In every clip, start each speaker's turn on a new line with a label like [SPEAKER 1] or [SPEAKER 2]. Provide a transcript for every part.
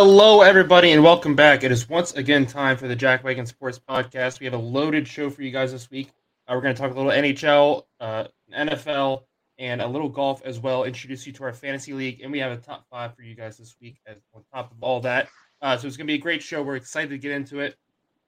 [SPEAKER 1] Hello, everybody, and welcome back. It is once again time for the Jack Wagon Sports Podcast. We have a loaded show for you guys this week. Uh, we're going to talk a little NHL, uh, NFL, and a little golf as well. Introduce you to our fantasy league, and we have a top five for you guys this week. As on top of all that, uh, so it's going to be a great show. We're excited to get into it.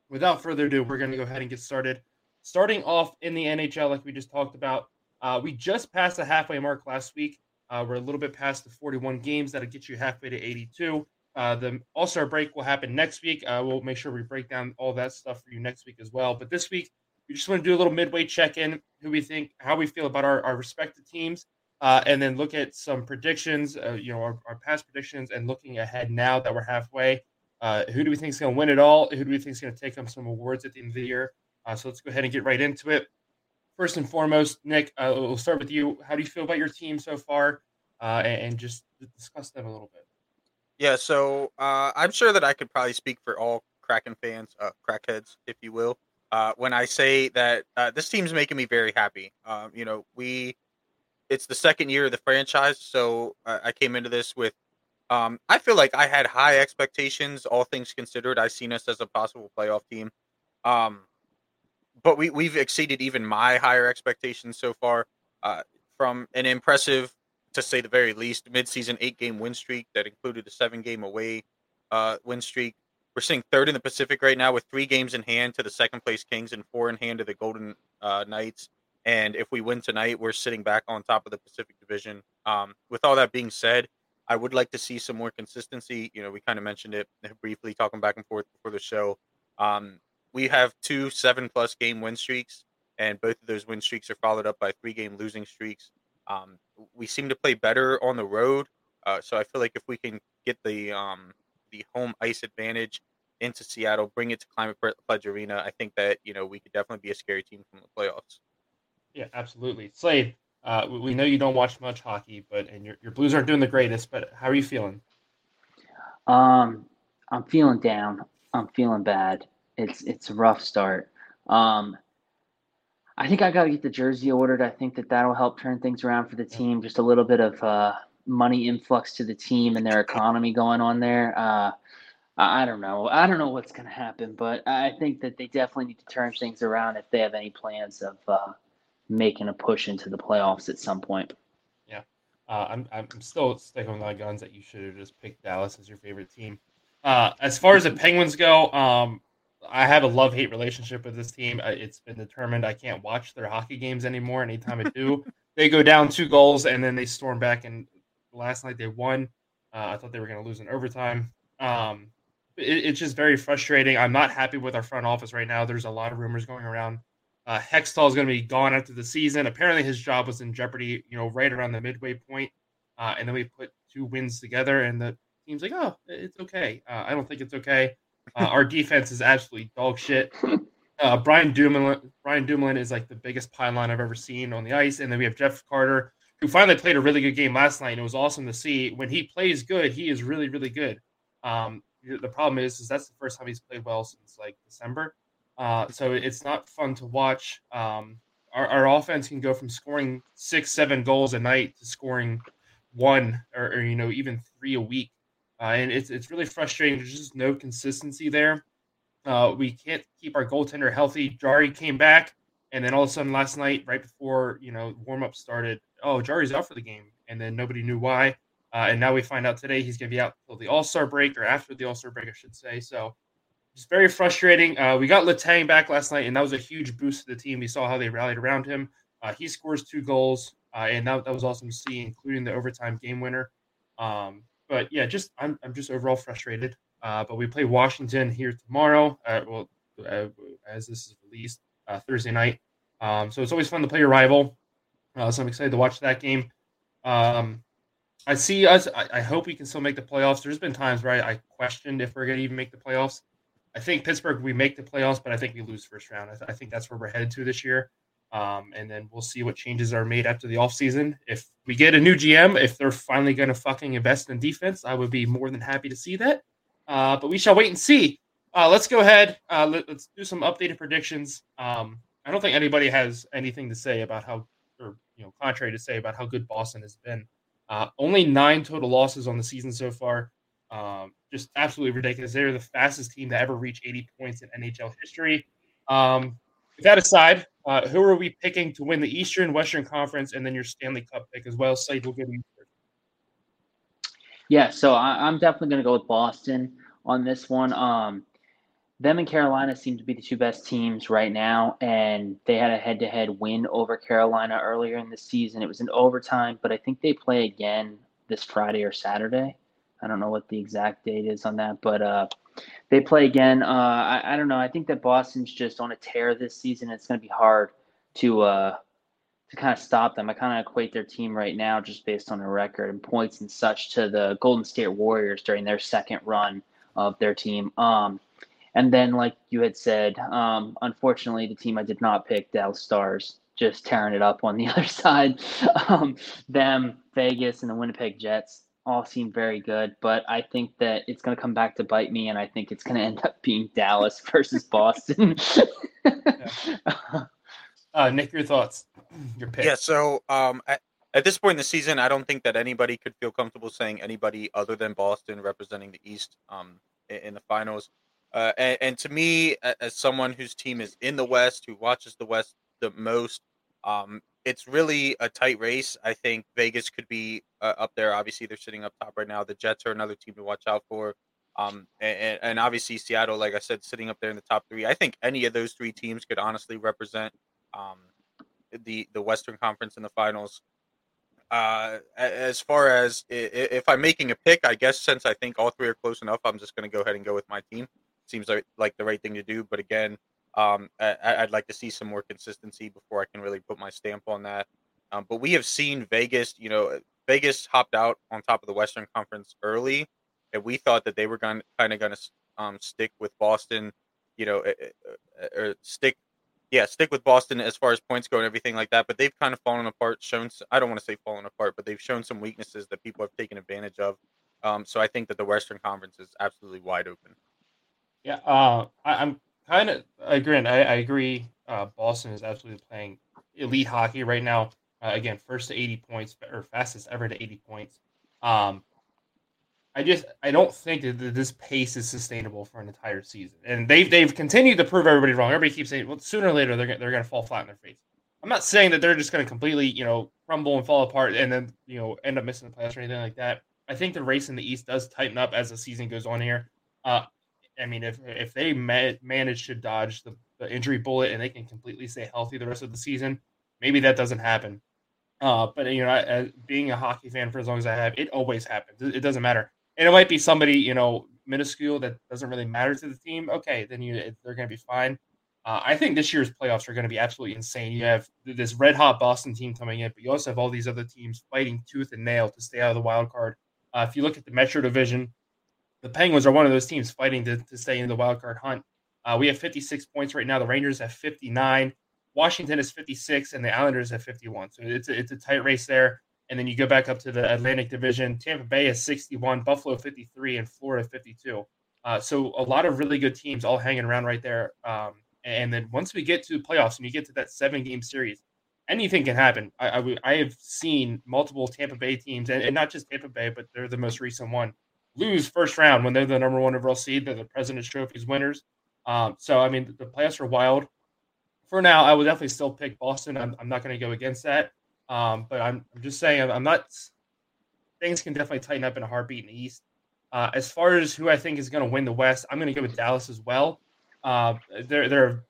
[SPEAKER 1] Without further ado, we're going to go ahead and get started. Starting off in the NHL, like we just talked about, uh, we just passed the halfway mark last week. Uh, we're a little bit past the 41 games that'll get you halfway to 82. Uh, the All Star break will happen next week. Uh, we'll make sure we break down all that stuff for you next week as well. But this week, we just want to do a little midway check in, who we think, how we feel about our, our respective teams, uh, and then look at some predictions, uh, you know, our, our, past predictions, and looking ahead now that we're halfway. Uh, who do we think is going to win it all? Who do we think is going to take home some awards at the end of the year? So let's go ahead and get right into it. First and foremost, Nick, we'll start with you. How do you feel about your team so far? And, and just discuss them a little bit.
[SPEAKER 2] Yeah, so uh, I'm sure that I could probably speak for all Kraken fans, uh, crackheads, if you will, uh, when I say that uh, this team's making me very happy. Um, you know, we it's the second year of the franchise, so I came into this with. Um, I feel like I had high expectations, all things considered. I seen us as a possible playoff team, um, but we we've exceeded even my higher expectations so far. Uh, from an impressive to say the very least, midseason eight game win streak that included a seven game away uh, win streak. We're sitting third in the Pacific right now with three games in hand to the second place Kings and four in hand to the Golden uh, Knights. And if we win tonight, we're sitting back on top of the Pacific Division. Um, with all that being said, I would like to see some more consistency. You know, we kind of mentioned it briefly, talking back and forth before the show. Um, we have two seven plus game win streaks, and both of those win streaks are followed up by three game losing streaks. Um, we seem to play better on the road, uh, so I feel like if we can get the um, the home ice advantage into Seattle, bring it to Climate Pledge Arena, I think that you know we could definitely be a scary team from the playoffs.
[SPEAKER 1] Yeah, absolutely. Slade, uh, we know you don't watch much hockey, but and your your Blues aren't doing the greatest. But how are you feeling?
[SPEAKER 3] Um, I'm feeling down. I'm feeling bad. It's it's a rough start. Um, I think I got to get the jersey ordered. I think that that'll help turn things around for the team. Just a little bit of uh, money influx to the team and their economy going on there. Uh, I don't know. I don't know what's going to happen, but I think that they definitely need to turn things around if they have any plans of uh, making a push into the playoffs at some point.
[SPEAKER 1] Yeah, uh, I'm I'm still sticking with my guns that you should have just picked Dallas as your favorite team. Uh, as far as the Penguins go, um, I have a love hate relationship with this team. It's been determined I can't watch their hockey games anymore. Anytime I do, they go down two goals and then they storm back. And last night they won. Uh, I thought they were going to lose in overtime. Um, it, it's just very frustrating. I'm not happy with our front office right now. There's a lot of rumors going around. Uh, Hextall is going to be gone after the season. Apparently, his job was in jeopardy. You know, right around the midway point. Uh, and then we put two wins together, and the team's like, "Oh, it's okay." Uh, I don't think it's okay. Uh, our defense is absolutely dog shit. Uh, Brian Dumoulin, Brian Dumoulin is like the biggest pylon I've ever seen on the ice, and then we have Jeff Carter, who finally played a really good game last night. And it was awesome to see. When he plays good, he is really, really good. Um, the problem is, is that's the first time he's played well since like December. Uh, so it's not fun to watch. Um, our, our, offense can go from scoring six, seven goals a night to scoring one or, or you know even three a week uh, and it's it's really frustrating. There's just no consistency there. Uh, we can't keep our goaltender healthy. Jarry came back, and then all of a sudden last night, right before you know warm up started, oh Jarry's out for the game, and then nobody knew why. Uh, and now we find out today he's going to be out until the All Star break or after the All Star break, I should say. So it's very frustrating. Uh, we got Letang back last night, and that was a huge boost to the team. We saw how they rallied around him. Uh, he scores two goals, uh, and that, that was awesome to see, including the overtime game winner. Um, but yeah, just I'm I'm just overall frustrated. Uh, but we play Washington here tomorrow. Uh, well, uh, as this is released uh, Thursday night. Um, so it's always fun to play your rival. Uh, so I'm excited to watch that game. Um, I see us. I, I, hope we can still make the playoffs. There's been times where I, I questioned if we're going to even make the playoffs. I think Pittsburgh we make the playoffs, but I think we lose first round. I, th- I think that's where we're headed to this year. Um, and then we'll see what changes are made after the offseason. If we get a new GM, if they're finally going to fucking invest in defense, I would be more than happy to see that. Uh, but we shall wait and see. Uh, let's go ahead. Uh, let, us do some updated predictions. Um, I don't think anybody has anything to say about how, or you know, contrary to say about how good Boston has been. Uh, only nine total losses on the season so far. Um, just absolutely ridiculous. They're the fastest team to ever reach 80 points in NHL history. Um, with that aside, uh, who are we picking to win the Eastern, Western Conference, and then your Stanley Cup pick as well? Slade, we'll give you.
[SPEAKER 3] Yeah, so I, am definitely going to go with Boston on this one. Um, them and Carolina seem to be the two best teams right now, and they had a head-to-head win over Carolina earlier in the season. It was in overtime, but I think they play again this Friday or Saturday. I don't know what the exact date is on that, but uh, they play again. Uh, I, I, don't know. I think that Boston's just on a tear this season. It's going to be hard to uh, to kind of stop them. I kind of equate their team right now, just based on their record and points and such, to the Golden State Warriors during their second run of their team. Um, and then, like you had said, um, unfortunately, the team I did not pick, Dallas Stars, just tearing it up on the other side. Um, them, Vegas, and the Winnipeg Jets all seem very good, but I think that it's going to come back to bite me, and I think it's going to end up being Dallas versus Boston.
[SPEAKER 1] uh, Nick, your thoughts? Your pick?
[SPEAKER 2] Yeah. So, um, at, at this point in the season, I don't think that anybody could feel comfortable saying anybody other than Boston representing the East um, in, in the finals. Uh, and, and, to me, as someone whose team is in the West, who watches the West the most, um, it's really a tight race. I think Vegas could be uh, up there. Obviously, they're sitting up top right now. The Jets are another team to watch out for. Um, and, and, obviously Seattle, like I said, sitting up there in the top three. I think any of those three teams could honestly represent um, the the Western Conference in the finals. Uh, as far as if I'm making a pick, I guess since I think all three are close enough, I'm just going to go ahead and go with my team. Seems like, like the right thing to do. But again, um, I, would like to see some more consistency before I can really put my stamp on that. Um, but we have seen Vegas, you know, Vegas hopped out on top of the Western Conference early, and we thought that they were going kind of going to um, stick with Boston, you know, eh, eh, eh, or stick, yeah, stick with Boston as far as points go and everything like that. But they've kind of fallen apart, shown I don't want to say fallen apart, but they've shown some weaknesses that people have taken advantage of. Um, so I think that the Western Conference is absolutely wide open.
[SPEAKER 1] Yeah, uh, I, am kind of again. I, I agree. Uh, Boston is absolutely playing elite hockey right now. Uh, again, first to 80 points or fastest ever to 80 points. Um, I just I don't think that this pace is sustainable for an entire season, and they've they've continued to prove everybody wrong. Everybody keeps saying, well, sooner or later they're they're going to fall flat in their face. I'm not saying that they're just going to completely you know crumble and fall apart and then you know end up missing the playoffs or anything like that. I think the race in the East does tighten up as the season goes on here. Uh, I mean, if if they ma- manage to dodge the, the injury bullet and they can completely stay healthy the rest of the season, maybe that doesn't happen. Uh, but you know, I, being a hockey fan for as long as I have, it always happens. It, it, doesn't matter, and it might be somebody you know minuscule that doesn't really matter to the team. Okay, then you they're going to be fine. Uh, I think this year's playoffs are going to be absolutely insane. You have this red hot Boston team coming in, but you also have all these other teams fighting tooth and nail to stay out of the wild card. Uh, if you look at the Metro Division, the Penguins are one of those teams fighting to, to stay in the wild card hunt. Uh, we have 56 points right now. The Rangers have 59. Washington is 56, and the Islanders have 51. So it's a, it's a tight race there. And then you go back up to the Atlantic Division. Tampa Bay is 61, Buffalo 53, and Florida 52. Uh, so a lot of really good teams all hanging around right there. Um, and then once we get to the playoffs and you get to that seven game series, anything can happen. I, I, I have seen multiple Tampa Bay teams, and, and, not just Tampa Bay, but they're the most recent one, lose first round when they're the number one overall seed. They're the President's Trophies winners. Um, so I mean, the playoffs are wild. For now, I would definitely still pick Boston. I'm, I'm not going to go against that. Um, but I'm, I'm, just saying, I'm, I'm, not. Things can definitely tighten up in a heartbeat in the East. Uh, as far as who I think is going to win the West, I'm going to go with Dallas as well. Uh, they're they're a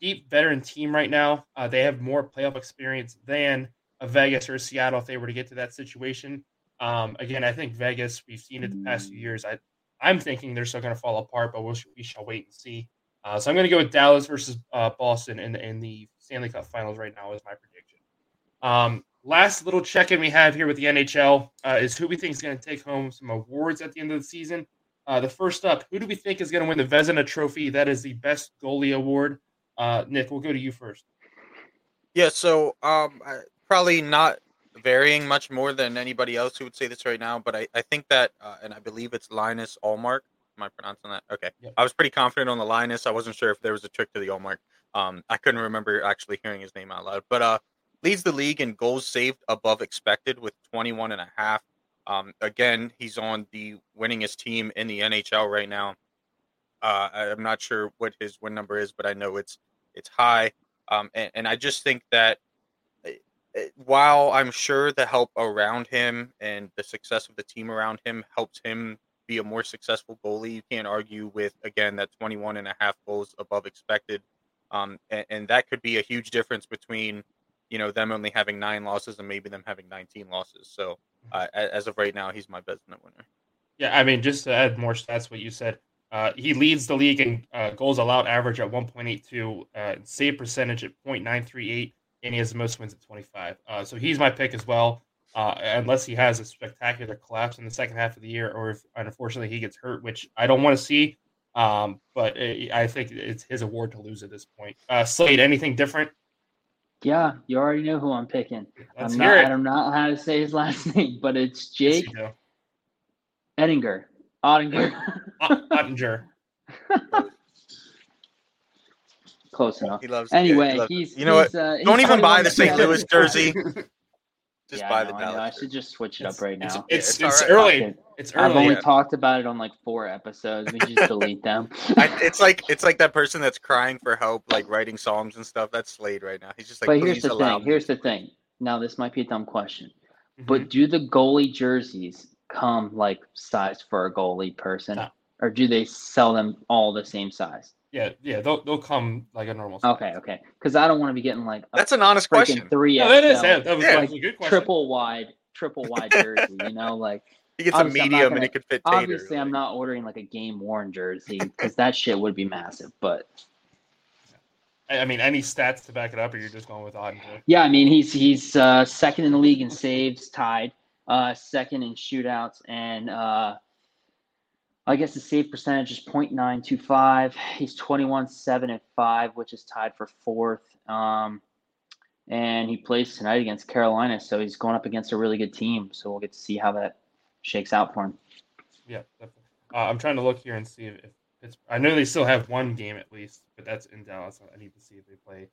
[SPEAKER 1] deep veteran team right now. Uh, they have more playoff experience than a Vegas or a Seattle if they were to get to that situation. Um, again, I think Vegas, we've seen it the past few years. I, I'm thinking they're still going to fall apart, but we'll, we shall wait and see. Uh, so I'm going to go with Dallas versus uh, Boston in, in the Stanley Cup Finals right now is my prediction. Um, last little check-in we have here with the NHL uh, is who we think is going to take home some awards at the end of the season. Uh, the first up, who do we think is going to win the Vezina Trophy? That is the best goalie award. Uh, Nick, we'll go to you first.
[SPEAKER 2] Yeah, so um, probably not varying much more than anybody else who would say this right now, but I, I think that, uh, and I believe it's Linus Ullmark. Am I pronouncing that? Okay. Yep. I was pretty confident on the Linus. I wasn't sure if there was a trick to the Allmark. Um, I couldn't remember actually hearing his name out loud, but uh, leads the league in goals saved above expected with 21 and a half. Um, again, he's on the winningest team in the NHL right now. Uh, I'm not sure what his win number is, but I know it's it's high. Um, and, and I just think that while I'm sure the help around him and the success of the team around him helps him be a more successful goalie, you can't argue with again that 21 and a half goals above expected. Um, and, and that could be a huge difference between you know them only having nine losses and maybe them having 19 losses. So uh, as of right now, he's my best net winner.
[SPEAKER 1] Yeah, I mean, just to add more stats, what you said, uh, he leads the league in uh, goals allowed average at 1.82, uh, save percentage at 0.938, and he has the most wins at 25. Uh, so he's my pick as well, uh, unless he has a spectacular collapse in the second half of the year, or if unfortunately he gets hurt, which I don't want to see. Um, but it, I think it's his award to lose at this point. Uh, Slade, anything different?
[SPEAKER 3] Yeah, you already know who I'm picking.
[SPEAKER 1] Let's
[SPEAKER 3] I'm not. I don't know how to say his last name, but it's Jake. Ettinger.
[SPEAKER 1] Oettinger. Oettinger.
[SPEAKER 3] Close enough.
[SPEAKER 2] He loves.
[SPEAKER 3] Anyway,
[SPEAKER 2] yeah, he loves-
[SPEAKER 3] he's
[SPEAKER 2] you know
[SPEAKER 3] he's,
[SPEAKER 2] what?
[SPEAKER 3] Uh,
[SPEAKER 2] Don't even buy the St. Louis jersey. Just
[SPEAKER 3] yeah,
[SPEAKER 2] buy the
[SPEAKER 3] know, I. I should just switch it up right
[SPEAKER 1] it's
[SPEAKER 3] now.
[SPEAKER 1] it's,
[SPEAKER 2] it's
[SPEAKER 1] it's
[SPEAKER 2] alright.
[SPEAKER 1] early.
[SPEAKER 3] Okay.
[SPEAKER 1] It's early.
[SPEAKER 3] I've only
[SPEAKER 2] yeah.
[SPEAKER 3] talked about it on like four episodes. We just delete them.
[SPEAKER 2] I, it's like it's like that person that's crying for help, like writing songs and stuff. That's Slade right now. He's just like,
[SPEAKER 3] but here's the thing.
[SPEAKER 2] me.
[SPEAKER 3] Here's the thing. Now this might be a dumb question,
[SPEAKER 1] Mhm.
[SPEAKER 3] but do the goalie jerseys come like size for a goalie person,
[SPEAKER 1] No.
[SPEAKER 3] or do they sell them all the same size?
[SPEAKER 1] Yeah, yeah, they'll they'll come like a normal. size.
[SPEAKER 3] Okay, okay. Because I don't want to be getting like a
[SPEAKER 2] That's an honest question.
[SPEAKER 3] three
[SPEAKER 1] No, that is that, that was,
[SPEAKER 2] Yeah.
[SPEAKER 1] that was a good question.
[SPEAKER 3] triple wide, triple wide jersey. You know, like
[SPEAKER 2] He gets a
[SPEAKER 3] Obviously, I'm not
[SPEAKER 2] medium
[SPEAKER 3] gonna-
[SPEAKER 2] and it could fit Tater.
[SPEAKER 3] obviously I'm not ordering like a game worn jersey because that shit would be massive. But
[SPEAKER 1] I I mean, any stats to back it up, or you're just going with Oettinger?
[SPEAKER 3] yeah, I mean he's he's uh, second in the league in saves, tied, uh, second in shootouts, and uh, I guess the save percentage is .925. He's 21 seven and five, which is tied for fourth. Um, and he plays tonight against Carolina, so he's going up against a really good team. So we'll get to see how that shakes out for him.
[SPEAKER 1] Yeah, definitely. Uh, I'm trying to look here and see if, if it's. I know they still have one game at least, but that's in Dallas. I need to see if they play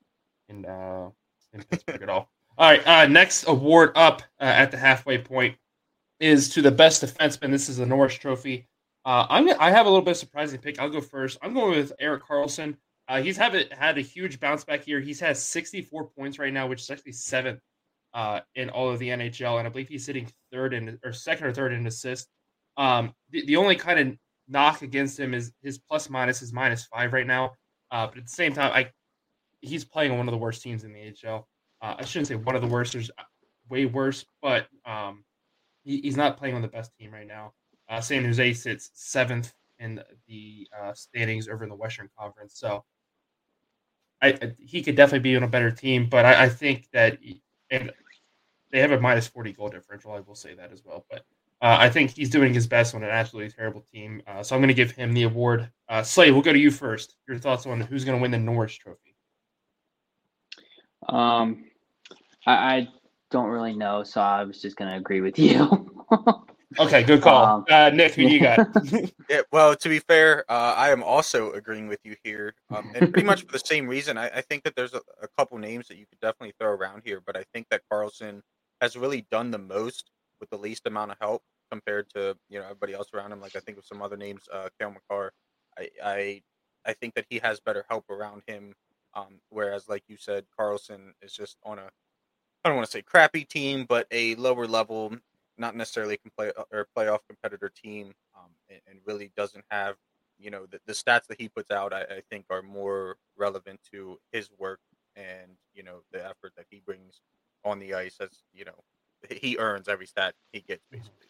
[SPEAKER 1] in uh, in Pittsburgh at all. All right, uh, next award up uh, at the halfway point is to the best defenseman. This is the Norris Trophy. Uh, I'm I have a little bit of surprising pick. I'll go first. I'm going with Erik Karlsson. Uh, he's have it, had a huge bounce back here. He's has 64 points right now, which is actually seventh uh, in all of the NHL, and I believe he's sitting third in or second or third in assists. Um, the, the only kind of knock against him is his plus minus is minus five right now. Uh, but at the same time, I he's playing on one of the worst teams in the NHL. Uh, I shouldn't say one of the worst. There's way worse, but um, he, he's not playing on the best team right now. Uh, San Jose sits seventh in the uh, standings over in the Western Conference, so I, I he could definitely be on a better team. But I, I think that he- and they have a minus forty goal differential. I will say that as well, but. Uh, I think he's doing his best on an absolutely terrible team. Uh, so I'm going to give him the award. Uh, Slade, we'll go to you first. Your thoughts on who's going to win the Norris Trophy?
[SPEAKER 3] Um, I, I don't really know, so I was just gonna agree with you.
[SPEAKER 1] Okay, good call.
[SPEAKER 3] Um,
[SPEAKER 1] uh, Nick, who you got?
[SPEAKER 2] Yeah, well, to be fair, uh, I am also agreeing with you here, um, and pretty much for the same reason. I, I think that there's a, a couple names that you could definitely throw around here, but I think that Karlsson has really done the most with the least amount of help compared to you know everybody else around him. Like I think of some other names, uh, Cale Makar. I, I I think that he has better help around him, um, whereas like you said, Karlsson is just on a I don't want to say crappy team, but a lower level, not necessarily play or playoff competitor team, um, and, and really doesn't have, you know, the, the stats that he puts out. I, I think are more relevant to his work and you know the effort that he brings on the ice. As you know, he earns every stat he gets basically.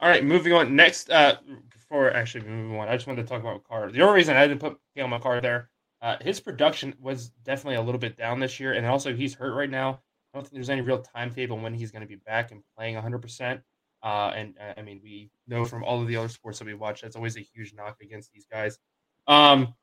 [SPEAKER 1] All right, moving on. Next, uh, before actually moving on, I just wanted to talk about Makar. The only reason I didn't put Cale Makar there, uh, his production was definitely a little bit down this year, and also he's hurt right now. I don't think there's any real timetable when he's going to be back and playing 100%. Uh, and uh, I mean, we know from all of the other sports that we watch, that's always a huge knock against these guys. Um,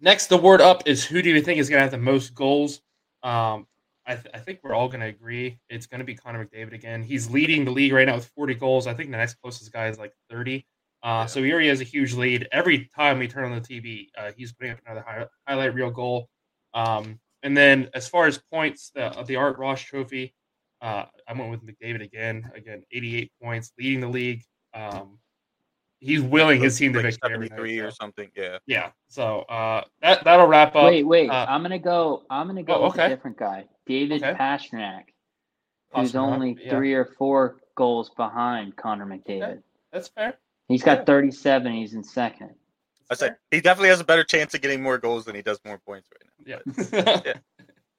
[SPEAKER 1] next, the word up is who do you think is going to have the most goals? Um, I, th- I think we're all going to agree it's going to be Connor McDavid again. He's leading the league right now with 40 goals. I think the next closest guy is like 30. Uh, So he already has a huge lead. Every time we turn on the TV, uh, he's putting up another high- highlight reel goal. Um, and then as far as points, the the Art Ross Trophy, Uh, I went with McDavid again. Again, 88 points, leading the league. Um, he's willing his team to
[SPEAKER 2] like
[SPEAKER 1] victory every
[SPEAKER 2] 73
[SPEAKER 1] night,
[SPEAKER 2] or
[SPEAKER 1] so-
[SPEAKER 2] something. Yeah.
[SPEAKER 1] Yeah. So uh, that that'll wrap up.
[SPEAKER 3] Wait, wait.
[SPEAKER 1] uh,
[SPEAKER 3] I'm gonna go. I'm gonna go
[SPEAKER 1] Oh,
[SPEAKER 3] with
[SPEAKER 1] okay.
[SPEAKER 3] a different guy, David
[SPEAKER 1] Okay.
[SPEAKER 3] Pastrnak, who's
[SPEAKER 1] Pastrnak,
[SPEAKER 3] only
[SPEAKER 1] yeah.
[SPEAKER 3] three or four goals behind Connor McDavid.
[SPEAKER 1] That's fair.
[SPEAKER 3] He's got
[SPEAKER 1] Yeah.
[SPEAKER 3] 37. He's in second.
[SPEAKER 2] I said he definitely has a better chance of getting more goals than he does more points right now.
[SPEAKER 1] Yeah.
[SPEAKER 2] Yeah.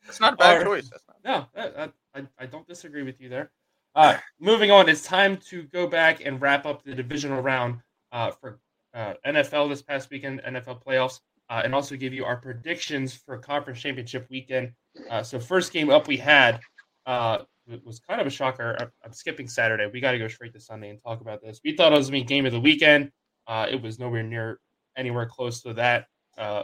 [SPEAKER 2] That's not a bad choice. That's not.
[SPEAKER 1] No, I, I, I don't disagree with you there. Uh, moving on, it's time to go back and wrap up the divisional round uh, for uh, NFL this past weekend, NFL playoffs, uh, and also give you our predictions for conference championship weekend. Uh, so, first game up we had uh, was kind of a shocker. I'm, I'm skipping Saturday. We got to go straight to Sunday and talk about this. We thought it was going to be game of the weekend. Uh, it was nowhere near anywhere close to that. Uh,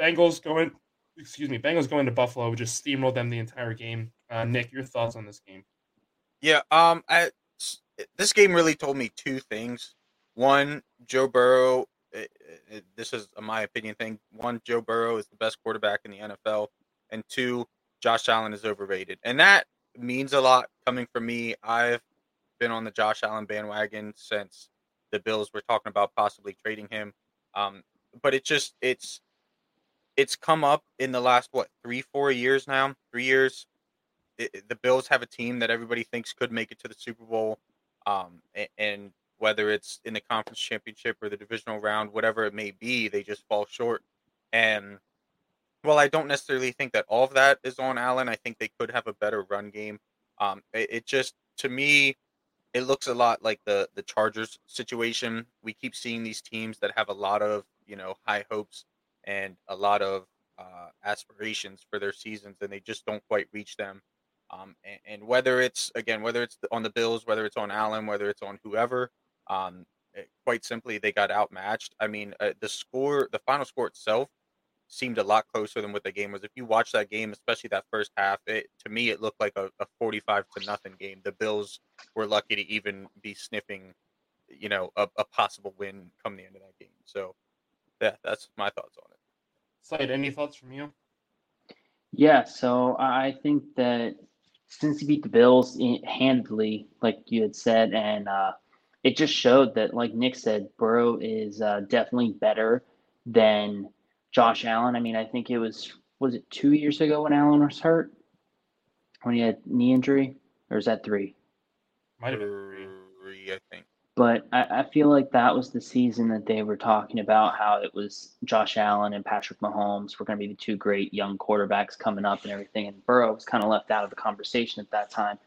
[SPEAKER 1] Bengals going, excuse me, Bengals going to Buffalo, just steamrolled them the entire game. Uh, Nick, your thoughts on this game?
[SPEAKER 2] Yeah. Um. I, this game really told me two things. One, Joe Burrow. eh, eh, This is my opinion thing. One, Joe Burrow is the best quarterback in the NFL, and two, Josh Allen is overrated, and that means a lot coming from me. I've been on the Josh Allen bandwagon since the Bills were talking about possibly trading him. Um, but it just it's it's come up in the last what three four years now three years it, the bills have a team that everybody thinks could make it to the super bowl um a- and, whether it's in the conference championship or the divisional round whatever it may be they just fall short. And well i don't necessarily think that all of that is on allen i think they could have a better run game. Um it, it just to me it looks a lot like the the chargers situation we keep seeing these teams that have a lot of you know high hopes and a lot of uh, aspirations for their seasons, and they just don't quite reach them. Um, and, and whether it's again, whether it's on the Bills, whether it's on Allen, whether it's on whoever, um, it- quite simply, they got outmatched. I mean, uh, the score, the final score itself, seemed a lot closer than what the game was. If you watch that game, especially that first half, it to me it looked like a, a forty-five to nothing game. The Bills were lucky to even be sniffing, you know, a, a possible win come the end of that game. So, yeah, that's my thoughts on it.
[SPEAKER 1] Slade, any thoughts from you?
[SPEAKER 3] Yeah, so I I think that since he beat the Bills handily, like you had said, and uh, it just showed that, like Nick said, Burrow is uh, definitely better than Josh Allen. I mean, I think it was was it two years ago when Allen was hurt when he had knee injury, or is that three?
[SPEAKER 1] Might have been three.
[SPEAKER 2] Three, I think.
[SPEAKER 3] But I, I feel like that was the season that they were talking about how it was Josh Allen and Patrick Mahomes were going to be the two great young quarterbacks coming up and everything. And Burrow was kind of left out of the conversation at that time.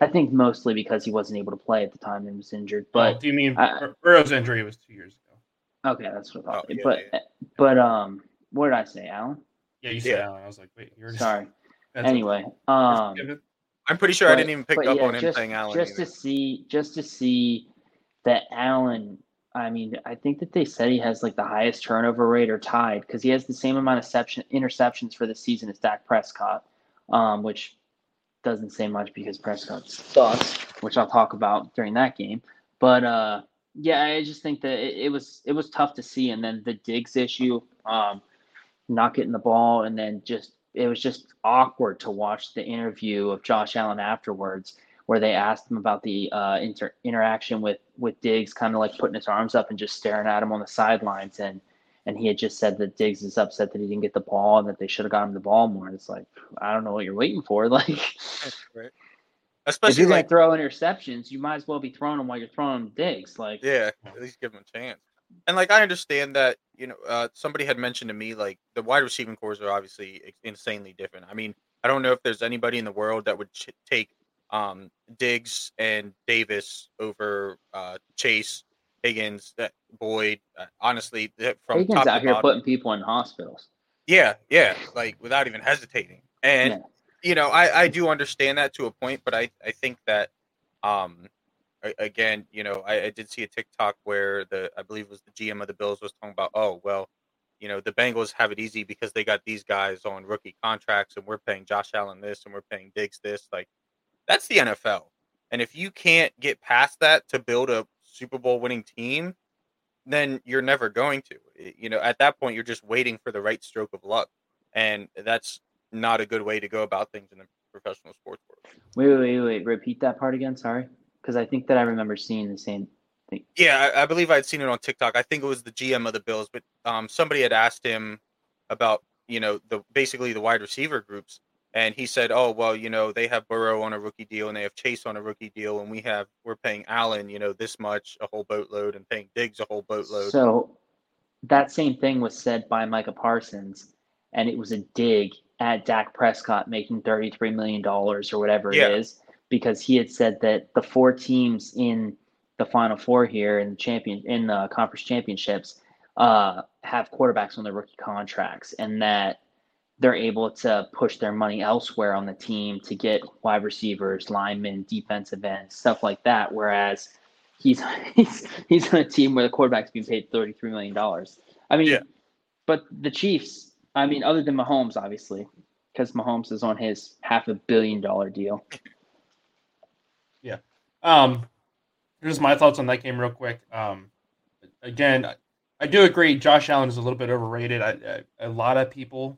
[SPEAKER 3] I think mostly because he wasn't able to play at the time and was injured.
[SPEAKER 1] oh,
[SPEAKER 3] But
[SPEAKER 1] do you mean
[SPEAKER 3] I-
[SPEAKER 1] Burrow's injury was two years ago?
[SPEAKER 3] okay, that's what I thought.
[SPEAKER 2] Oh, yeah,
[SPEAKER 3] but
[SPEAKER 2] yeah.
[SPEAKER 3] but um, what did I say, Alan?
[SPEAKER 1] Yeah, you said
[SPEAKER 2] Yeah.
[SPEAKER 1] Allen. I was like, wait, you're
[SPEAKER 3] Sorry.
[SPEAKER 1] That's okay.
[SPEAKER 3] Anyway,
[SPEAKER 1] Just
[SPEAKER 3] um,
[SPEAKER 2] I'm pretty sure I didn't even pick up
[SPEAKER 3] yeah,
[SPEAKER 2] on him
[SPEAKER 3] just,
[SPEAKER 2] saying Allen.
[SPEAKER 3] Just
[SPEAKER 2] either.
[SPEAKER 3] to see, just to see that Allen. I mean, I think that they said he has like the highest turnover rate or tied because he has the same amount of seption, interceptions for the season as Dak Prescott, um, which doesn't say much because Prescott sucks, which I'll talk about during that game. But uh, yeah, I just think that it, it was it was tough to see, and then the Diggs issue, um, not getting the ball, and then just it was just awkward to watch the interview of Josh Allen afterwards, where they asked him about the uh, inter- interaction with with Diggs, kind of like putting his arms up and just staring at him on the sidelines, and and he had just said that Diggs is upset that he didn't get the ball and that they should have got him the ball more. And it's like I don't know what you're waiting for, like.
[SPEAKER 2] right.
[SPEAKER 3] If you're
[SPEAKER 2] like
[SPEAKER 3] gonna throw interceptions, you might as well be throwing them while you're throwing Diggs. Like,
[SPEAKER 2] yeah, at least give him a chance. And like I understand that you know uh, somebody had mentioned to me like the wide receiving cores are obviously insanely different. I mean I don't know if there's anybody in the world that would ch- take um, Diggs and Davis over uh, Chase Higgins, that Boyd. Uh, honestly, from
[SPEAKER 3] Higgins out
[SPEAKER 2] to
[SPEAKER 3] here
[SPEAKER 2] bottom,
[SPEAKER 3] putting people in hospitals.
[SPEAKER 2] Yeah, yeah, like without even hesitating. And
[SPEAKER 3] Yeah.
[SPEAKER 2] you know, I I do understand that to a point, but I I think that um again, you know, I, I did see a TikTok where the I believe it was the GM of the Bills was talking about, oh well, you know, the Bengals have it easy because they got these guys on rookie contracts and we're paying Josh Allen this and we're paying Diggs this. Like that's the NFL. And if you can't get past that to build a Super Bowl winning team, then you're never going to. You know, at that point, you're just waiting for the right stroke of luck, and that's not a good way to go about things in the professional sports world.
[SPEAKER 3] Wait, wait, wait, wait. Repeat that part again. Sorry, because I think that I remember seeing the same thing.
[SPEAKER 2] Yeah, I, I believe I'd seen it on TikTok. I think it was the GM of the Bills, but um, somebody had asked him about you know the basically the wide receiver groups, and he said, "Oh well, you know they have Burrow on a rookie deal and they have Chase on a rookie deal, and we have we're paying Allen, you know, this much a whole boatload, and paying Diggs a whole boatload."
[SPEAKER 3] So that same thing was said by Micah Parsons, and it was a dig at Dak Prescott making $33 million or whatever
[SPEAKER 2] Yeah.
[SPEAKER 3] it is, because he had said that the four teams in the final four here in the champion in the conference championships uh, have quarterbacks on their rookie contracts and that they're able to push their money elsewhere on the team to get wide receivers, linemen, defensive ends, stuff like that. Whereas he's he's he's on a team where the quarterback's being paid thirty three million dollars. I mean,
[SPEAKER 2] Yeah.
[SPEAKER 3] but the Chiefs. I mean, other than Mahomes, obviously, because Mahomes is on his half a billion dollar deal.
[SPEAKER 1] Um, here's my thoughts on that game, real quick. Um, again, I- I do agree. Josh Allen is a little bit overrated. I, I, a lot of people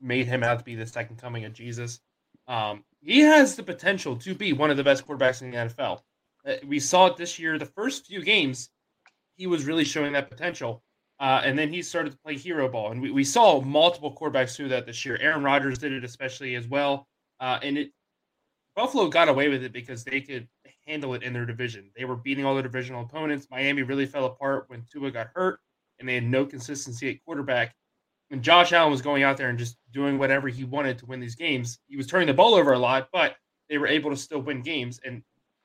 [SPEAKER 1] made him out to be the second coming of Jesus. Um, he has the potential to be one of the best quarterbacks in the NFL. Uh, we saw it this year. The first few games, he was really showing that potential. Uh, and then he started to play hero ball. And we, we saw multiple quarterbacks do that this year. Aaron Rodgers did it especially as well. Uh, and it Buffalo got away with it because they could handle it in their division. They were beating all their divisional opponents. Miami really fell apart when Tua got hurt and they had no consistency at quarterback. And Josh Allen was going out there and just doing whatever he wanted to win these games. He was turning the ball over a lot, but they were able to still win games. And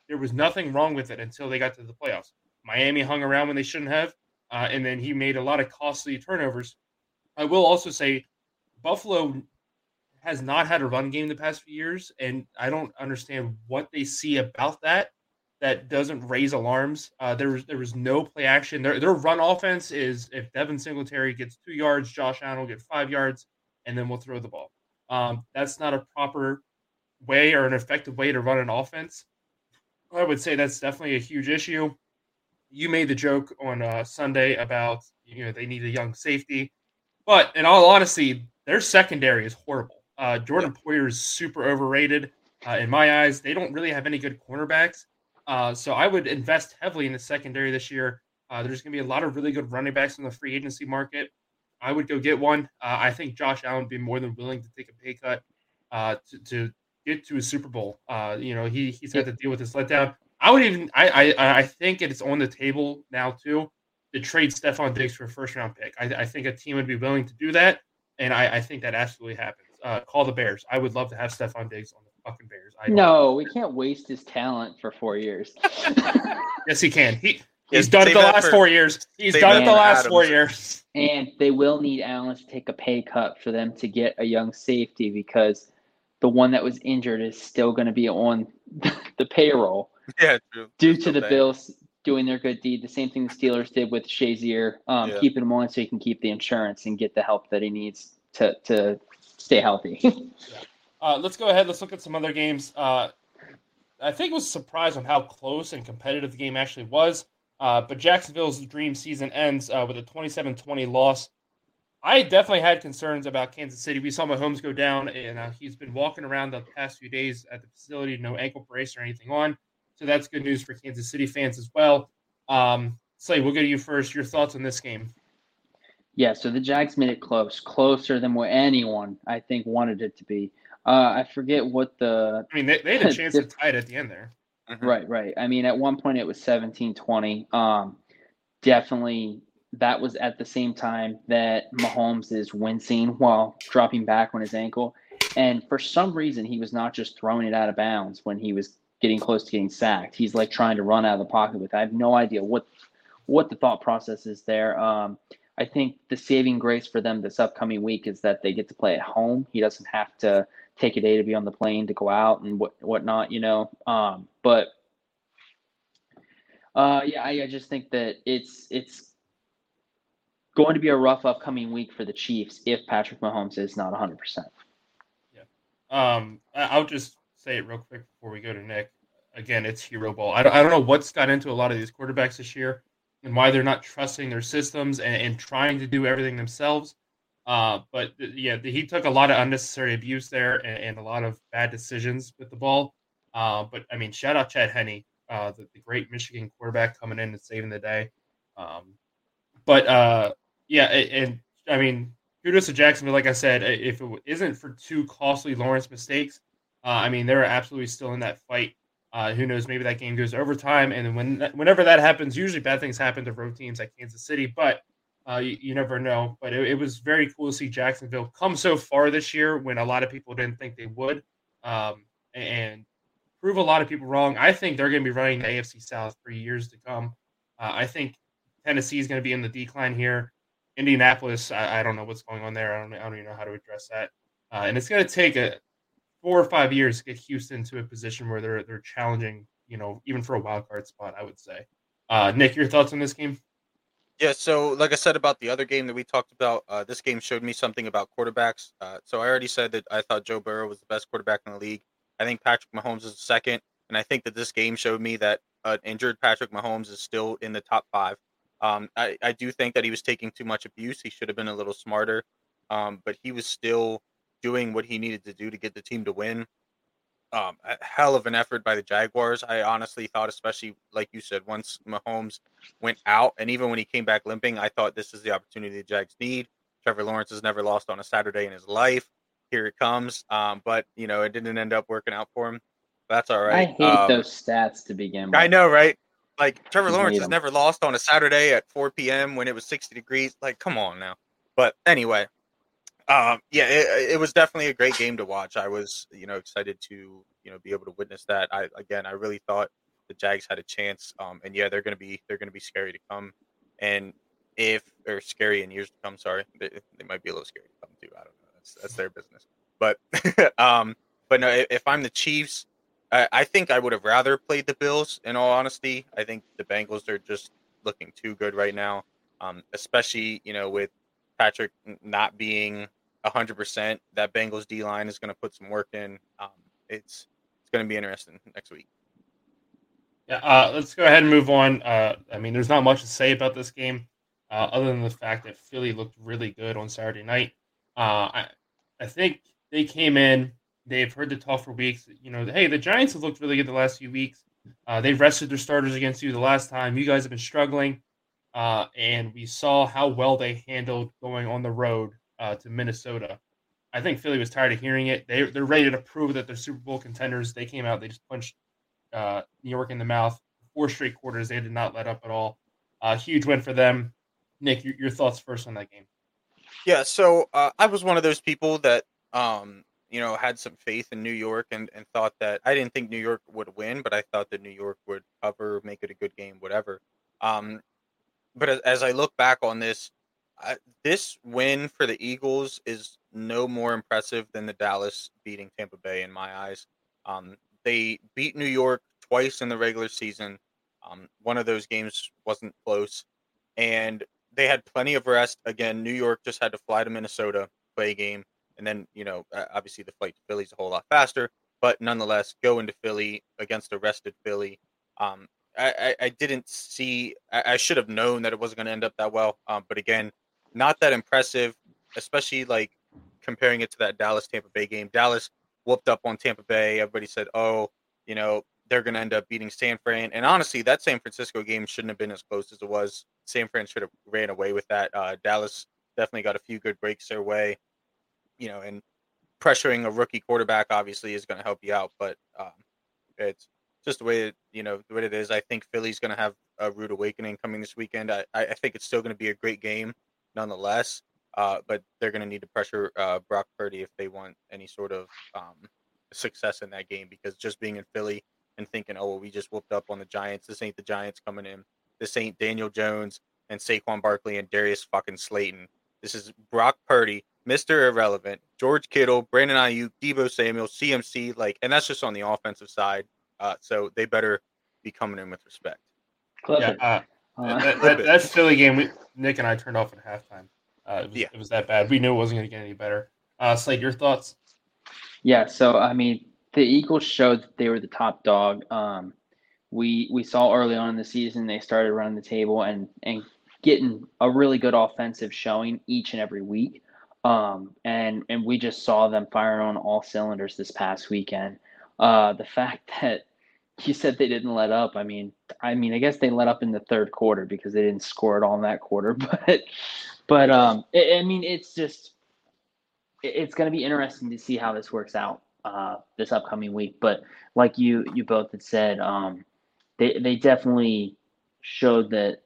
[SPEAKER 1] there was nothing wrong with it until they got to the playoffs. Miami hung around when they shouldn't have. Uh, and then he made a lot of costly turnovers. I will also say Buffalo has not had a run game the past few years, and I don't understand what they see about that that doesn't raise alarms. Uh, there was there was no play action. Their their run offense is if Devin Singletary gets two yards, Josh Allen will get five yards, and then we'll throw the ball. Um, that's not a proper way or an effective way to run an offense. I would say that's definitely a huge issue. You made the joke on uh, Sunday about you know they need a young safety, but in all honesty, their secondary is horrible. Uh, Jordan Poyer is super overrated uh, in my eyes. They don't really have any good cornerbacks, uh, so I would invest heavily in the secondary this year. Uh, there's going to be a lot of really good running backs in the free agency market. I would go get one. Uh, I think Josh Allen would be more than willing to take a pay cut uh, to, to get to a Super Bowl. Uh, you know, he he's had to deal with this letdown. I would even I I, I think it's on the table now too to trade Stefon Diggs for a first round pick. I, I think a team would be willing to do that, and I, I think that absolutely happens. Uh, call the Bears. I would love to have Stefon Diggs on the fucking Bears. I don't-
[SPEAKER 3] No, we can't waste his talent for four years.
[SPEAKER 1] Yes, he can. He
[SPEAKER 2] Yeah,
[SPEAKER 1] he's done it the last
[SPEAKER 2] for-
[SPEAKER 1] four years. He's done it the
[SPEAKER 3] for
[SPEAKER 1] last four years.
[SPEAKER 3] And they will need Allen to take a pay cut for them to get a young safety because the one that was injured is still going to be on the payroll
[SPEAKER 2] Yeah, true.
[SPEAKER 3] due
[SPEAKER 2] That's
[SPEAKER 3] to the
[SPEAKER 2] okay.
[SPEAKER 3] Bills doing their good deed. The same thing the Steelers did with Shazier, um,
[SPEAKER 2] Yeah.
[SPEAKER 3] keeping him on so he can keep the insurance and get the help that he needs to, to stay healthy.
[SPEAKER 1] Uh, let's go ahead. Let's look at some other games. Uh, I think was surprised on how close and competitive the game actually was. Uh, but Jacksonville's dream season ends uh, with a 27-20 loss. I definitely had concerns about Kansas City. We saw Mahomes go down, and uh, he's been walking around the past few days at the facility, no ankle brace or anything on. So that's good news for Kansas City fans as well. Um, Slay, we'll go to you first. Your thoughts on this game?
[SPEAKER 3] Yeah, so the Jags made it close, closer than what anyone I think wanted it to be. Uh, I forget what the
[SPEAKER 1] I mean, they, they had a chance to tie it at the end there.
[SPEAKER 2] Mhm.
[SPEAKER 3] Right, right. I mean, at one point it was 17 20. Um, definitely, that was at the same time that Mahomes is wincing while dropping back on his ankle. And for some reason, he was not just throwing it out of bounds when he was getting close to getting sacked. He's like trying to run out of the pocket with. it. I have no idea what what the thought process is there. Um, I think the saving grace for them this upcoming week is that they get to play at home. He doesn't have to take a day to be on the plane to go out and what whatnot, you know. Um, but uh, yeah, I, I just think that it's it's going to be a rough upcoming week for the Chiefs if Patrick Mahomes is not 100. percent
[SPEAKER 1] Um, I- I'll just say it real quick before we go to Nick. Again, it's hero ball. I don't, I don't know what's got into a lot of these quarterbacks this year and why they're not trusting their systems and, and trying to do everything themselves. Uh, but yeah, he took a lot of unnecessary abuse there and, and a lot of bad decisions with the ball. Uh, but I mean, shout out Chad Henne, uh, the, the, great Michigan quarterback coming in and saving the day. Um, but uh, yeah, and, and, I mean, kudos to Jacksonville. Like I said, if it isn't for two costly Lawrence mistakes, uh, I mean, they're absolutely still in that fight. Uh, who knows? Maybe that game goes overtime, and when whenever that happens, usually bad things happen to road teams like Kansas City. But uh, you, you, never know. But it, it, was very cool to see Jacksonville come so far this year when a lot of people didn't think they would, um, and prove a lot of people wrong. I think they're going to be running the AFC South for years to come. Uh, I think Tennessee is going to be in the decline here. Indianapolis, I, I, don't know what's going on there. I don't, I don't even know how to address that. Uh, and it's going to take a four or five years to get Houston to a position where they're they're challenging, you know, even for a wild card spot. I would say. Uh, Nick, your thoughts on this game?
[SPEAKER 2] Yeah, so like I said about the other game that we talked about, uh, this game showed me something about quarterbacks. Uh, so I already said that I thought Joe Burrow was the best quarterback in the league. I think Patrick Mahomes is second, and I think that this game showed me that an injured Patrick Mahomes is still in the top five. Um, I, I do think that he was taking too much abuse. He should have been a little smarter, um, but he was still doing what he needed to do to get the team to win. Um, a hell of an effort by the Jaguars. I honestly thought, especially like you said, once Mahomes went out, and even when he came back limping, I thought this is the opportunity the Jags need. Trevor Lawrence has never lost on a Saturday in his life. Here it comes. Um, but you know, it didn't end up working out for him. That's all right.
[SPEAKER 3] I hate um, those stats to begin with.
[SPEAKER 2] I know, right? Like Trevor Lawrence has never lost on a Saturday at 4 p.m. when it was 60 degrees. Like, come on now. But anyway, um, yeah, it, it, was definitely a great game to watch. I was, you know, excited to, you know, be able to witness that. I again, I really thought the Jags had a chance. Um, and yeah, they're gonna be they're gonna be scary to come. And if or scary in years to come, sorry, they, they might be a little scary to come too. I don't know. That's that's their business. But um, but no, if I'm the Chiefs, I, I think I would have rather played the Bills. In all honesty, I think the Bengals are just looking too good right now. Um, especially you know with Patrick not being hundred percent, that Bengals D line is going to put some work in. Um, it's it's going to be interesting next week.
[SPEAKER 1] Yeah, uh, let's go ahead and move on. Uh, I mean, there's not much to say about this game, uh, other than the fact that Philly looked really good on Saturday night. Uh, I I think they came in. They've heard the talk for weeks. You know, hey, the Giants have looked really good the last few weeks. Uh, they've rested their starters against you the last time. You guys have been struggling, uh, and we saw how well they handled going on the road uh, to Minnesota. I think Philly was tired of hearing it. They they're ready to prove that they're Super Bowl contenders. They came out, they just punched uh, New York in the mouth. Four straight quarters, they did not let up at all. Uh, huge win for them. Nick, your, your thoughts first on that game?
[SPEAKER 2] Yeah, so uh, I was one of those people that um, you know had some faith in New York and and thought that I didn't think New York would win, but I thought that New York would cover, make it a good game, whatever. Um, but as, as I look back on this, this win for the Eagles is no more impressive than the Dallas beating Tampa Bay in my eyes. Um, they beat New York twice in the regular season. Um, one of those games wasn't close, and they had plenty of rest. Again, New York just had to fly to Minnesota, play a game, and then you know obviously the flight to Philly is a whole lot faster. But nonetheless, go into Philly against a rested Philly. Um, I, I, I, didn't see. I, I, should have known that it wasn't going to end up that well. Um, but again, not that impressive, especially like comparing it to that Dallas Tampa Bay game. Dallas whooped up on Tampa Bay. Everybody said, "Oh, you know, they're going to end up beating San Fran." And honestly, that San Francisco game shouldn't have been as close as it was. San Fran should have ran away with that. Uh, Dallas definitely got a few good breaks their way, you know, and pressuring a rookie quarterback obviously is going to help you out. But um, it's just the way it, you know the way it is. I think Philly's going to have a rude awakening coming this weekend. I, I think it's still going to be a great game nonetheless. Uh, but they're going to need to pressure uh, Brock Purdy if they want any sort of um, success in that game because just being in Philly and thinking, oh, well, we just whooped up on the Giants. This ain't the Giants coming in. This ain't Daniel Jones and Saquon Barkley and Darius fucking Slayton. This is Brock Purdy, Mr. Irrelevant, George Kittle, Brandon Aiyuk, Deebo Samuel, CMC, like, and that's just on the offensive side. Uh, so they better be coming in with respect.
[SPEAKER 1] Yeah, uh, that, that, that, Philly game, we, Nick and I turned off at halftime. Uh, it, was, yeah. it was that bad. We knew it wasn't going to get any better. Uh, Slade, your thoughts?
[SPEAKER 3] Yeah, so I mean, the Eagles showed that they were the top dog. Um, we we saw early on in the season they started running the table and and getting a really good offensive showing each and every week. Um, and and we just saw them firing on all cylinders this past weekend. Uh, the fact that you said they didn't let up. I mean, I mean, I guess they let up in the third quarter because they didn't score at all in that quarter. But, but um, it, I mean, it's just it, it's going to be interesting to see how this works out uh, this upcoming week. But like you you both had said, um, they they definitely showed that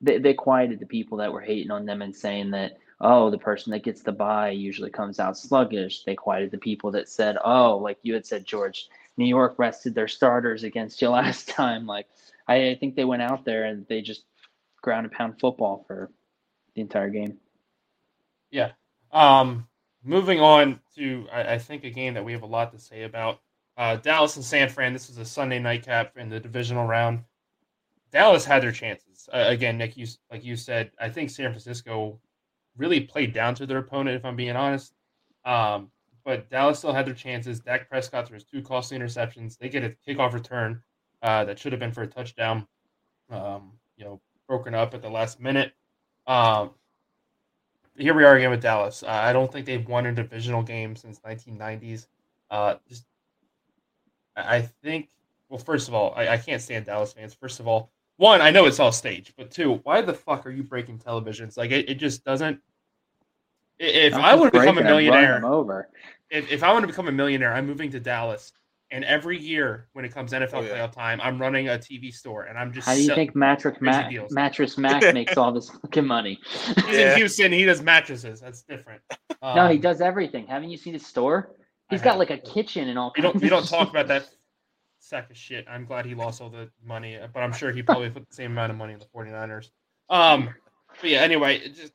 [SPEAKER 3] they, they quieted the people that were hating on them and saying that oh the person that gets the bye usually comes out sluggish. They quieted the people that said oh like you had said George, New York rested their starters against you last time. Like I, I think they went out there and they just ground and pound football for the entire game.
[SPEAKER 1] Yeah. Um, moving on to, I, I, think, a game that we have a lot to say about. Uh, Dallas and San Fran. This is a Sunday nightcap in the divisional round. Dallas had their chances. Uh, again, Nick, you like you said, I think San Francisco really played down to their opponent. If I'm being honest, um, but Dallas still had their chances. Dak Prescott throws two costly interceptions. They get a kickoff return uh, that should have been for a touchdown. Um, you know, broken up at the last minute. Um, here we are again with Dallas. Uh, I don't think they've won a divisional game since 1990s. Uh, just, I think. Well, first of all, I, I can't stand Dallas fans. First of all, one, I know it's all staged, but two, why the fuck are you breaking televisions? Like it, it just doesn't. If I want to become a millionaire, over. If, if I want to become a millionaire, I'm moving to Dallas and every year when it comes NFL oh, yeah. playoff time, I'm running a TV store, and I'm just.
[SPEAKER 3] How do you think Mattress Mac, Mattress Mac makes all this fucking money?
[SPEAKER 1] He's yeah. in Houston. He does mattresses. That's different.
[SPEAKER 3] Um, no, he um, does everything. Haven't you seen his store? He's got like a kitchen and all.
[SPEAKER 1] You don't. We don't talk about that sack of shit. I'm glad he lost all the money, but I'm sure he probably put the same amount of money in the 49ers. Um, but yeah. Anyway, just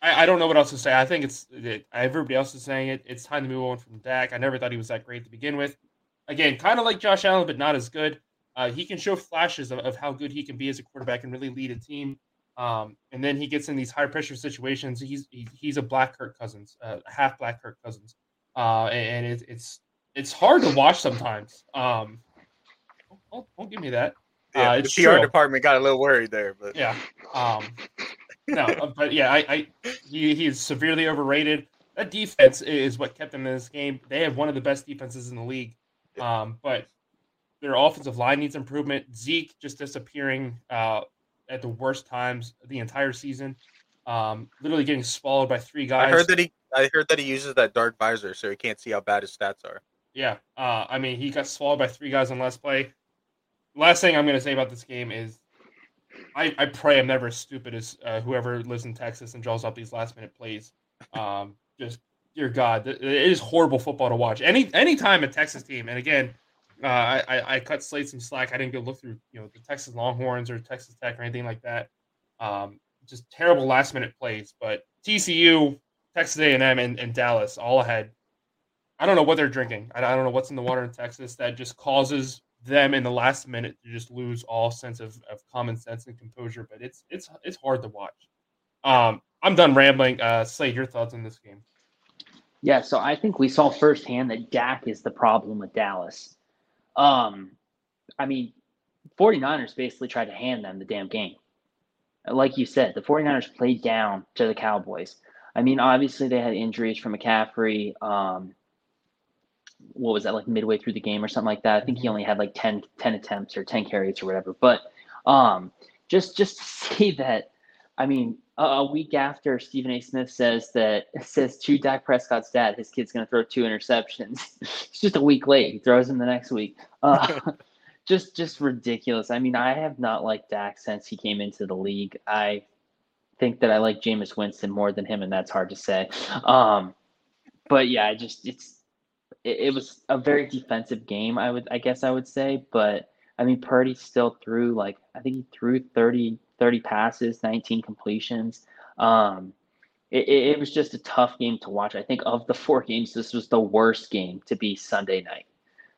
[SPEAKER 1] I, I don't know what else to say. I think it's it, everybody else is saying it. It's time to move on from Dak. I never thought he was that great to begin with again, kind of like Josh Allen, but not as good. Uh, he can show flashes of, of, how good he can be as a quarterback and really lead a team. Um, and then he gets in these high pressure situations. He's he, he's a black Kirk Cousins, uh, half black Kirk Cousins, uh, and, it, it's it's hard to watch sometimes. Um, don't, don't give me that.
[SPEAKER 2] Yeah, uh, the PR true. department got a little worried there, but
[SPEAKER 1] yeah, um, no, but yeah, I, I he, he is severely overrated. That defense is what kept them in this game. They have one of the best defenses in the league. Um, but their offensive line needs improvement. Zeke just disappearing uh, at the worst times the entire season. Um, literally getting swallowed by three guys.
[SPEAKER 2] I heard that he I heard that he uses that dark visor so he can't see how bad his stats are.
[SPEAKER 1] Yeah. Uh, I mean, he got swallowed by three guys on last play. Last thing I'm going to say about this game is I, I pray I'm never as stupid as uh, whoever lives in Texas and draws up these last minute plays. Um, just dear God, it is horrible football to watch. Any any time a Texas team, and again, uh, I, I cut Slade some slack. I didn't go look through you know the Texas Longhorns or Texas Tech or anything like that. Um, just terrible last minute plays. But TCU, Texas A&M, and, and Dallas all ahead. I don't know what they're drinking. I, I don't know what's in the water in Texas that just causes them in the last minute to just lose all sense of, of common sense and composure. But it's it's it's hard to watch. Um, I'm done rambling. Uh, Slade, your thoughts on this game?
[SPEAKER 3] Yeah, so I think we saw firsthand that Dak is the problem with Dallas. Um, I mean, 49ers basically tried to hand them the damn game. Like you said, the 49ers played down to the Cowboys. I mean, obviously they had injuries from McCaffrey. Um, what was that, like midway through the game or something like that? I think he mm-hmm. only had like 10, 10 attempts or 10 carries or whatever. But um, just just to see that, I mean, a week after Stephen A. Smith says that says to Dak Prescott's dad, his kid's going to throw two interceptions. it's just a week late. He throws them the next week. Uh, just just ridiculous. I mean, I have not liked Dak since he came into the league. I think that I like Jameis Winston more than him, and that's hard to say. Um, but yeah, I just it's it, it was a very defensive game. I would I guess I would say, but I mean, Purdy still threw like I think he threw thirty 30 passes, 19 completions. Um, it, it, was just a tough game to watch. I think of the four games, this was the worst game to be Sunday night.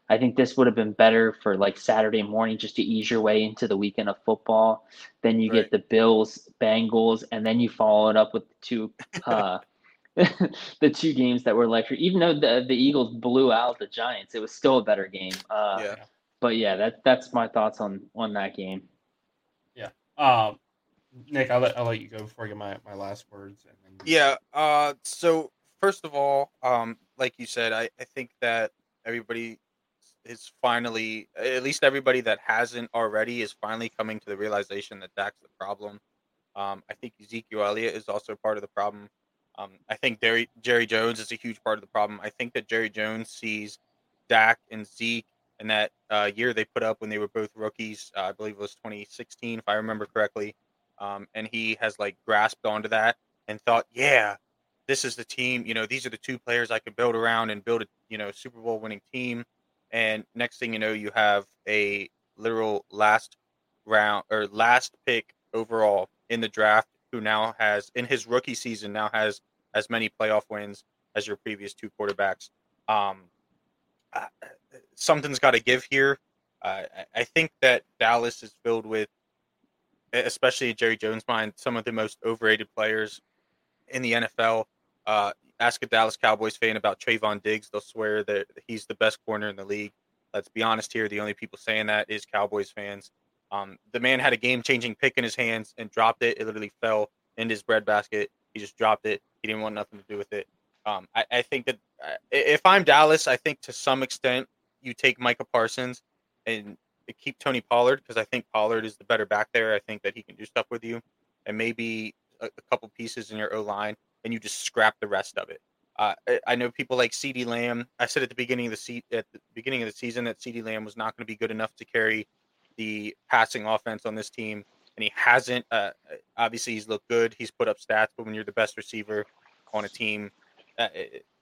[SPEAKER 3] I think this would have been better for like Saturday morning just to ease your way into the weekend of football. Then you right. get the Bills, Bengals, and then you follow it up with two uh, the two games that were electric. Even though the the Eagles blew out the Giants, it was still a better game. Uh, yeah. But yeah, that that's my thoughts on on that game. Yeah.
[SPEAKER 1] Um, Nick, I'll let I'll let you go before I get my, my last words. And then
[SPEAKER 2] Yeah. Uh. So first of all, um, like you said, I I think that everybody is finally, at least everybody that hasn't already, is finally coming to the realization that Dak's the problem. Um, I think Ezekiel Elliott is also part of the problem. Um, I think Jerry, Jerry Jones is a huge part of the problem. I think that Jerry Jones sees Dak and Zeke in that uh, year they put up when they were both rookies. Uh, I believe it was 2016, if I remember correctly. Um, and he has like grasped onto that and thought, yeah, this is the team. You know, these are the two players I could build around and build a you know Super Bowl winning team. And next thing you know, you have a literal last round or last pick overall in the draft who now has in his rookie season now has as many playoff wins as your previous two quarterbacks. Um, uh, something's got to give here. Uh, I think that Dallas is filled with, especially Jerry Jones' mind, some of the most overrated players in the NFL. Uh, ask a Dallas Cowboys fan about Trevon Diggs; they'll swear that he's the best corner in the league. Let's be honest here; the only people saying that is Cowboys fans. Um, the man had a game-changing pick in his hands and dropped it. It literally fell in his breadbasket. He just dropped it. He didn't want nothing to do with it. Um, I, I, think that uh, if I'm Dallas, I think to some extent you take Micah Parsons and keep Tony Pollard because I think Pollard is the better back there. I think that he can do stuff with you, and maybe a, a couple pieces in your O line, and you just scrap the rest of it. Uh, I, I know people like CeeDee Lamb. I said at the beginning of the se- at the beginning of the season that CeeDee Lamb was not going to be good enough to carry the passing offense on this team, and he hasn't. Uh, obviously, he's looked good. He's put up stats, but when you're the best receiver on a team, uh,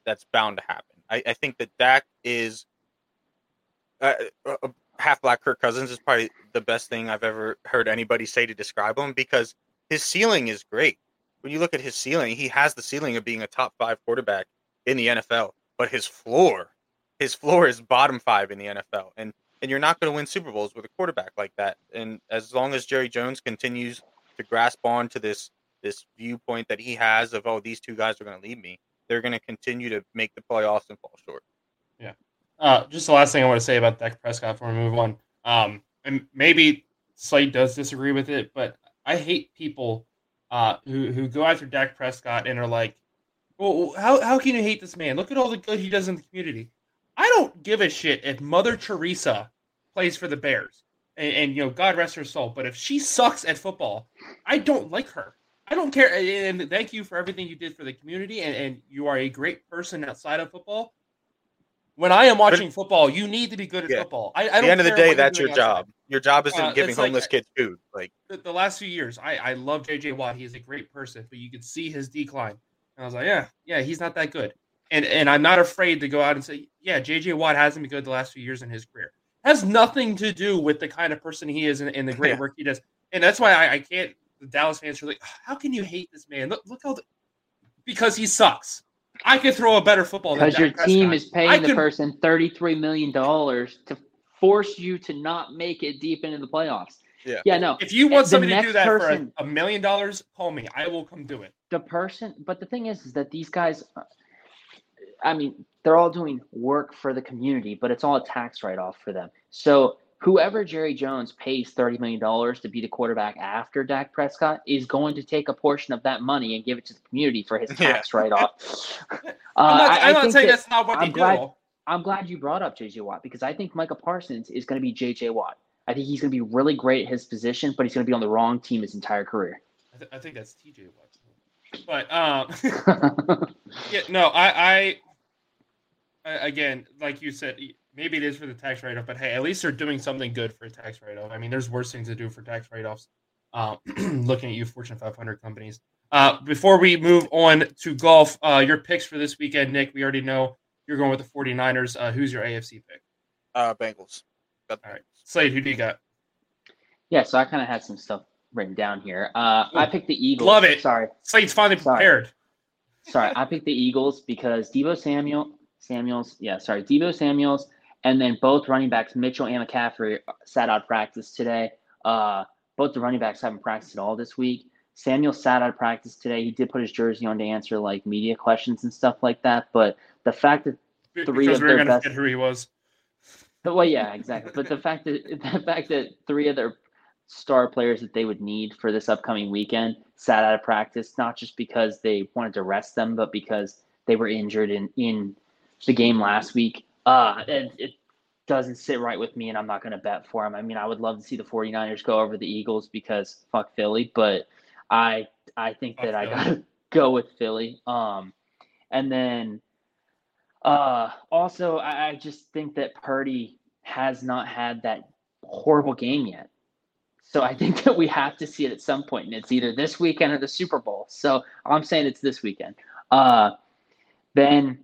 [SPEAKER 2] that's bound to happen. I, I think that Dak is uh, half black Kirk Cousins is probably the best thing I've ever heard anybody say to describe him because his ceiling is great. When you look at his ceiling, he has the ceiling of being a top five quarterback in the NFL, but his floor, his floor is bottom five in the NFL. And and you're not going to win Super Bowls with a quarterback like that. And as long as Jerry Jones continues to grasp on to this this viewpoint that he has of oh these two guys are going to lead me, they're going to continue to make the playoffs and fall short.
[SPEAKER 1] Yeah. Uh, just the last thing I want to say about Dak Prescott before we move on. Um, and maybe Slade does disagree with it, but I hate people uh, who who go after Dak Prescott and are like, "Well, how how can you hate this man? Look at all the good he does in the community." I don't give a shit if Mother Teresa plays for the Bears, and, and you know, God rest her soul. But if she sucks at football, I don't like her. I don't care. And thank you for everything you did for the community, and, and you are a great person outside of football. When I am watching football, you need to be good at
[SPEAKER 2] Yeah.
[SPEAKER 1] football. I, I
[SPEAKER 2] At
[SPEAKER 1] don't
[SPEAKER 2] the end of the day, that's your
[SPEAKER 1] doing outside.
[SPEAKER 2] job. Your job isn't
[SPEAKER 1] Uh,
[SPEAKER 2] giving
[SPEAKER 1] it's like-
[SPEAKER 2] homeless kids food. Like
[SPEAKER 1] the, the last few years, I, I love JJ Watt. He's a great person, but you could see his decline. And I was like, yeah, yeah, he's not that good. And and I'm not afraid to go out and say, yeah, JJ Watt hasn't been good the last few years in his career. Has nothing to do with the kind of person he is and, and the great
[SPEAKER 2] Yeah.
[SPEAKER 1] work he does. And that's why I, I can't. The Dallas fans are like, how can you hate this man? Look, look how the, because he sucks. I could throw a better football than
[SPEAKER 3] Because your
[SPEAKER 1] Dak
[SPEAKER 3] team is paying
[SPEAKER 1] I
[SPEAKER 3] the
[SPEAKER 1] can-
[SPEAKER 3] person thirty-three million dollars to force you to not make it deep into the playoffs.
[SPEAKER 2] Yeah.
[SPEAKER 3] Yeah. No.
[SPEAKER 1] If you want
[SPEAKER 3] the
[SPEAKER 1] somebody to do that
[SPEAKER 3] person-
[SPEAKER 1] for a, a million dollars, call me. I will come do it.
[SPEAKER 3] the person but the thing is is that these guys uh, i mean they're all doing work for the community but it's all a tax write-off for them so whoever jerry jones pays $30 million to be the quarterback after dak prescott is going to take a portion of that money and give it to the community for his
[SPEAKER 2] Yeah.
[SPEAKER 3] tax write-off uh,
[SPEAKER 1] I'm not,
[SPEAKER 3] I- I
[SPEAKER 1] I'm not saying
[SPEAKER 3] that-
[SPEAKER 1] that's not what they
[SPEAKER 3] I'm
[SPEAKER 1] do.
[SPEAKER 3] glad- I'm glad you brought up JJ Watt because I think Micah Parsons is going to be JJ Watt. I think he's going to be really great at his position, but he's going to be on the wrong team his entire career.
[SPEAKER 1] I, th- I think that's TJ Watt. But um, yeah, no, I, I, I, again, like you said, maybe it is for the tax write-off, but hey, at least they're doing something good for a tax write-off. I mean, there's worse things to do for tax write-offs. Um, looking at you, Fortune 500 companies. Uh, before we move on to golf, uh, your picks for this weekend, Nick. We already know you're going with the 49ers. Uh, who's your AFC pick?
[SPEAKER 2] uh, Bengals.
[SPEAKER 1] All right.
[SPEAKER 2] Bengals.
[SPEAKER 1] Slade, who do you got?
[SPEAKER 3] yeah, so I kind of had some stuff written down here. Uh, I picked the Eagles.
[SPEAKER 1] Love it.
[SPEAKER 3] Sorry,
[SPEAKER 1] Slade's finally
[SPEAKER 3] Sorry.
[SPEAKER 1] prepared.
[SPEAKER 3] sorry. I picked the Eagles because Deebo Samuel, Samuels, yeah, sorry, Deebo Samuels, and then both running backs, Mitchell and McCaffrey, sat out of practice today. Uh, both the running backs haven't practiced at all this week. Samuel sat out of practice today. He did put his jersey on to answer like media questions and stuff like that. But the fact that Three
[SPEAKER 1] because
[SPEAKER 3] of
[SPEAKER 1] we were
[SPEAKER 3] their best-
[SPEAKER 1] forget who he was.
[SPEAKER 3] Well, yeah, exactly. But the fact that the fact that three of their star players that they would need for this upcoming weekend sat out of practice, not just because they wanted to rest them, but because they were injured in, in the game last week. Uh, and it doesn't sit right with me, and I'm not going to bet for them. I mean, I would love to see the 49ers go over the Eagles because fuck Philly, but I I think fuck that Philly. I got to go with Philly. Um, and then uh, also, I, I just think that Purdy has not had that horrible game yet. So I think that we have to see it at some point, and it's either this weekend or the Super Bowl. So I'm saying it's this weekend. Uh, then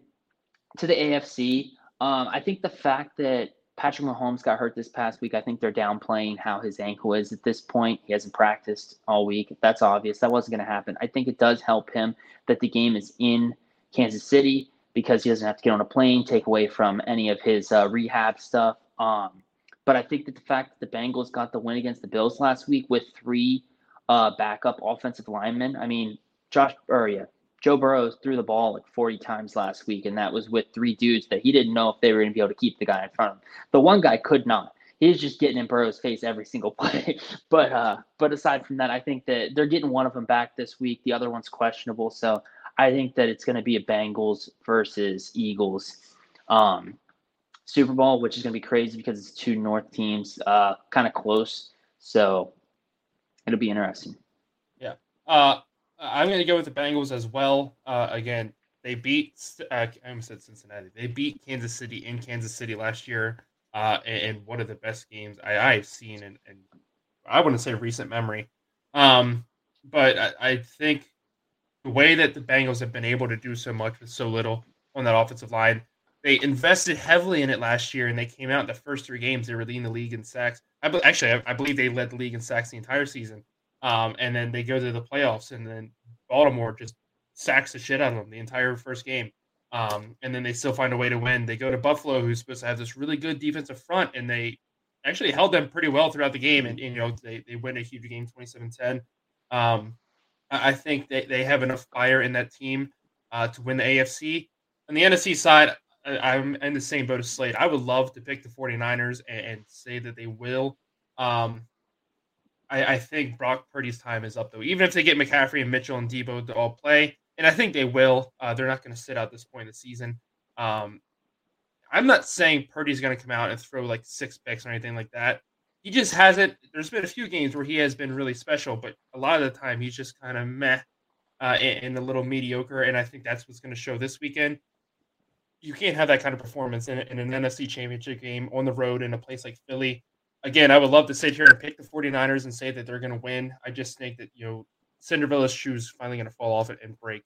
[SPEAKER 3] to the AFC, um, I think the fact that Patrick Mahomes got hurt this past week, I think they're downplaying how his ankle is at this point. He hasn't practiced all week. That's obvious. That wasn't going to happen. I think it does help him that the game is in Kansas City because he doesn't have to get on a plane, take away from any of his uh, rehab stuff. Um, but I think that the fact that the Bengals got the win against the Bills last week with three uh, backup offensive linemen, I mean, Josh or yeah, Joe Burrow threw the ball like 40 times last week, and that was with three dudes that he didn't know if they were going to be able to keep the guy in front of him. The one guy could not. He was just getting in Burrow's face every single play. but uh, but aside from that, I think that they're getting one of them back this week. The other one's questionable, so I think that it's going to be a Bengals versus Eagles um, Super Bowl, which is going to be crazy because it's two North teams, uh, kind of close. So it'll be interesting.
[SPEAKER 1] Yeah. Uh, I'm going to go with the Bengals as well. Uh, again, they beat, uh, I almost said Cincinnati. They beat Kansas City in Kansas City last year uh, in one of the best games I, have seen in, in, I wouldn't say recent memory. Um, but I, I think the way that the Bengals have been able to do so much with so little on that offensive line, they invested heavily in it last year, and they came out in the first three games. They were leading the league in sacks. I be- actually, I, I, believe they led the league in sacks the entire season. Um, and then they go to the playoffs, and then Baltimore just sacks the shit out of them the entire first game. Um, and then they still find a way to win. They go to Buffalo, who's supposed to have this really good defensive front, and they actually held them pretty well throughout the game. And, and you know, they, they win a huge game 27 10. Um, I think they, they have enough fire in that team uh, to win the AFC. On the NFC side, I, am in the same boat as Slade. I would love to pick the 49ers and, and say that they will. Um, I, I, think Brock Purdy's time is up, though. Even if they get McCaffrey and Mitchell and Deebo to all play, and I think they will, uh, they're not going to sit out this point in the season. Um, I'm not saying Purdy's going to come out and throw like six picks or anything like that he just hasn't. There's been a few games where he has been really special, but a lot of the time he's just kind of meh uh, and, and, a little mediocre. And I think that's what's going to show this weekend. You can't have that kind of performance in, in, an NFC championship game on the road in a place like Philly. Again, I would love to sit here and pick the 49ers and say that they're going to win. I just think that, you know, Cinderella's shoes finally going to fall off and break.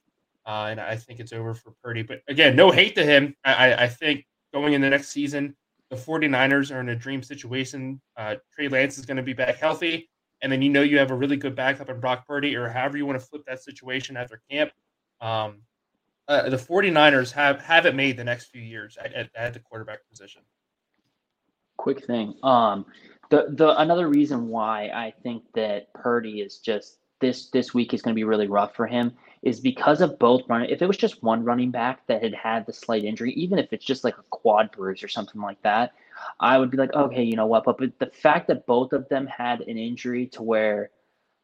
[SPEAKER 1] Uh, and I think it's over for Purdy. But again, no hate to him. I, I think going in the next season, the 49ers are in a dream situation. Uh, Trey Lance is going to be back healthy. And then you know you have a really good backup in Brock Purdy, or however you want to flip that situation after camp. Um, uh, the 49ers have haven't made the next few years at, at, at, the quarterback position.
[SPEAKER 3] Quick thing. Um, the the another reason why I think that Purdy is just this this week is going to be really rough for him is because of both running. If it was just one running back that had had the slight injury, even if it's just like a quad bruise or something like that, I would be like, okay, you know what? But, but the fact that both of them had an injury to where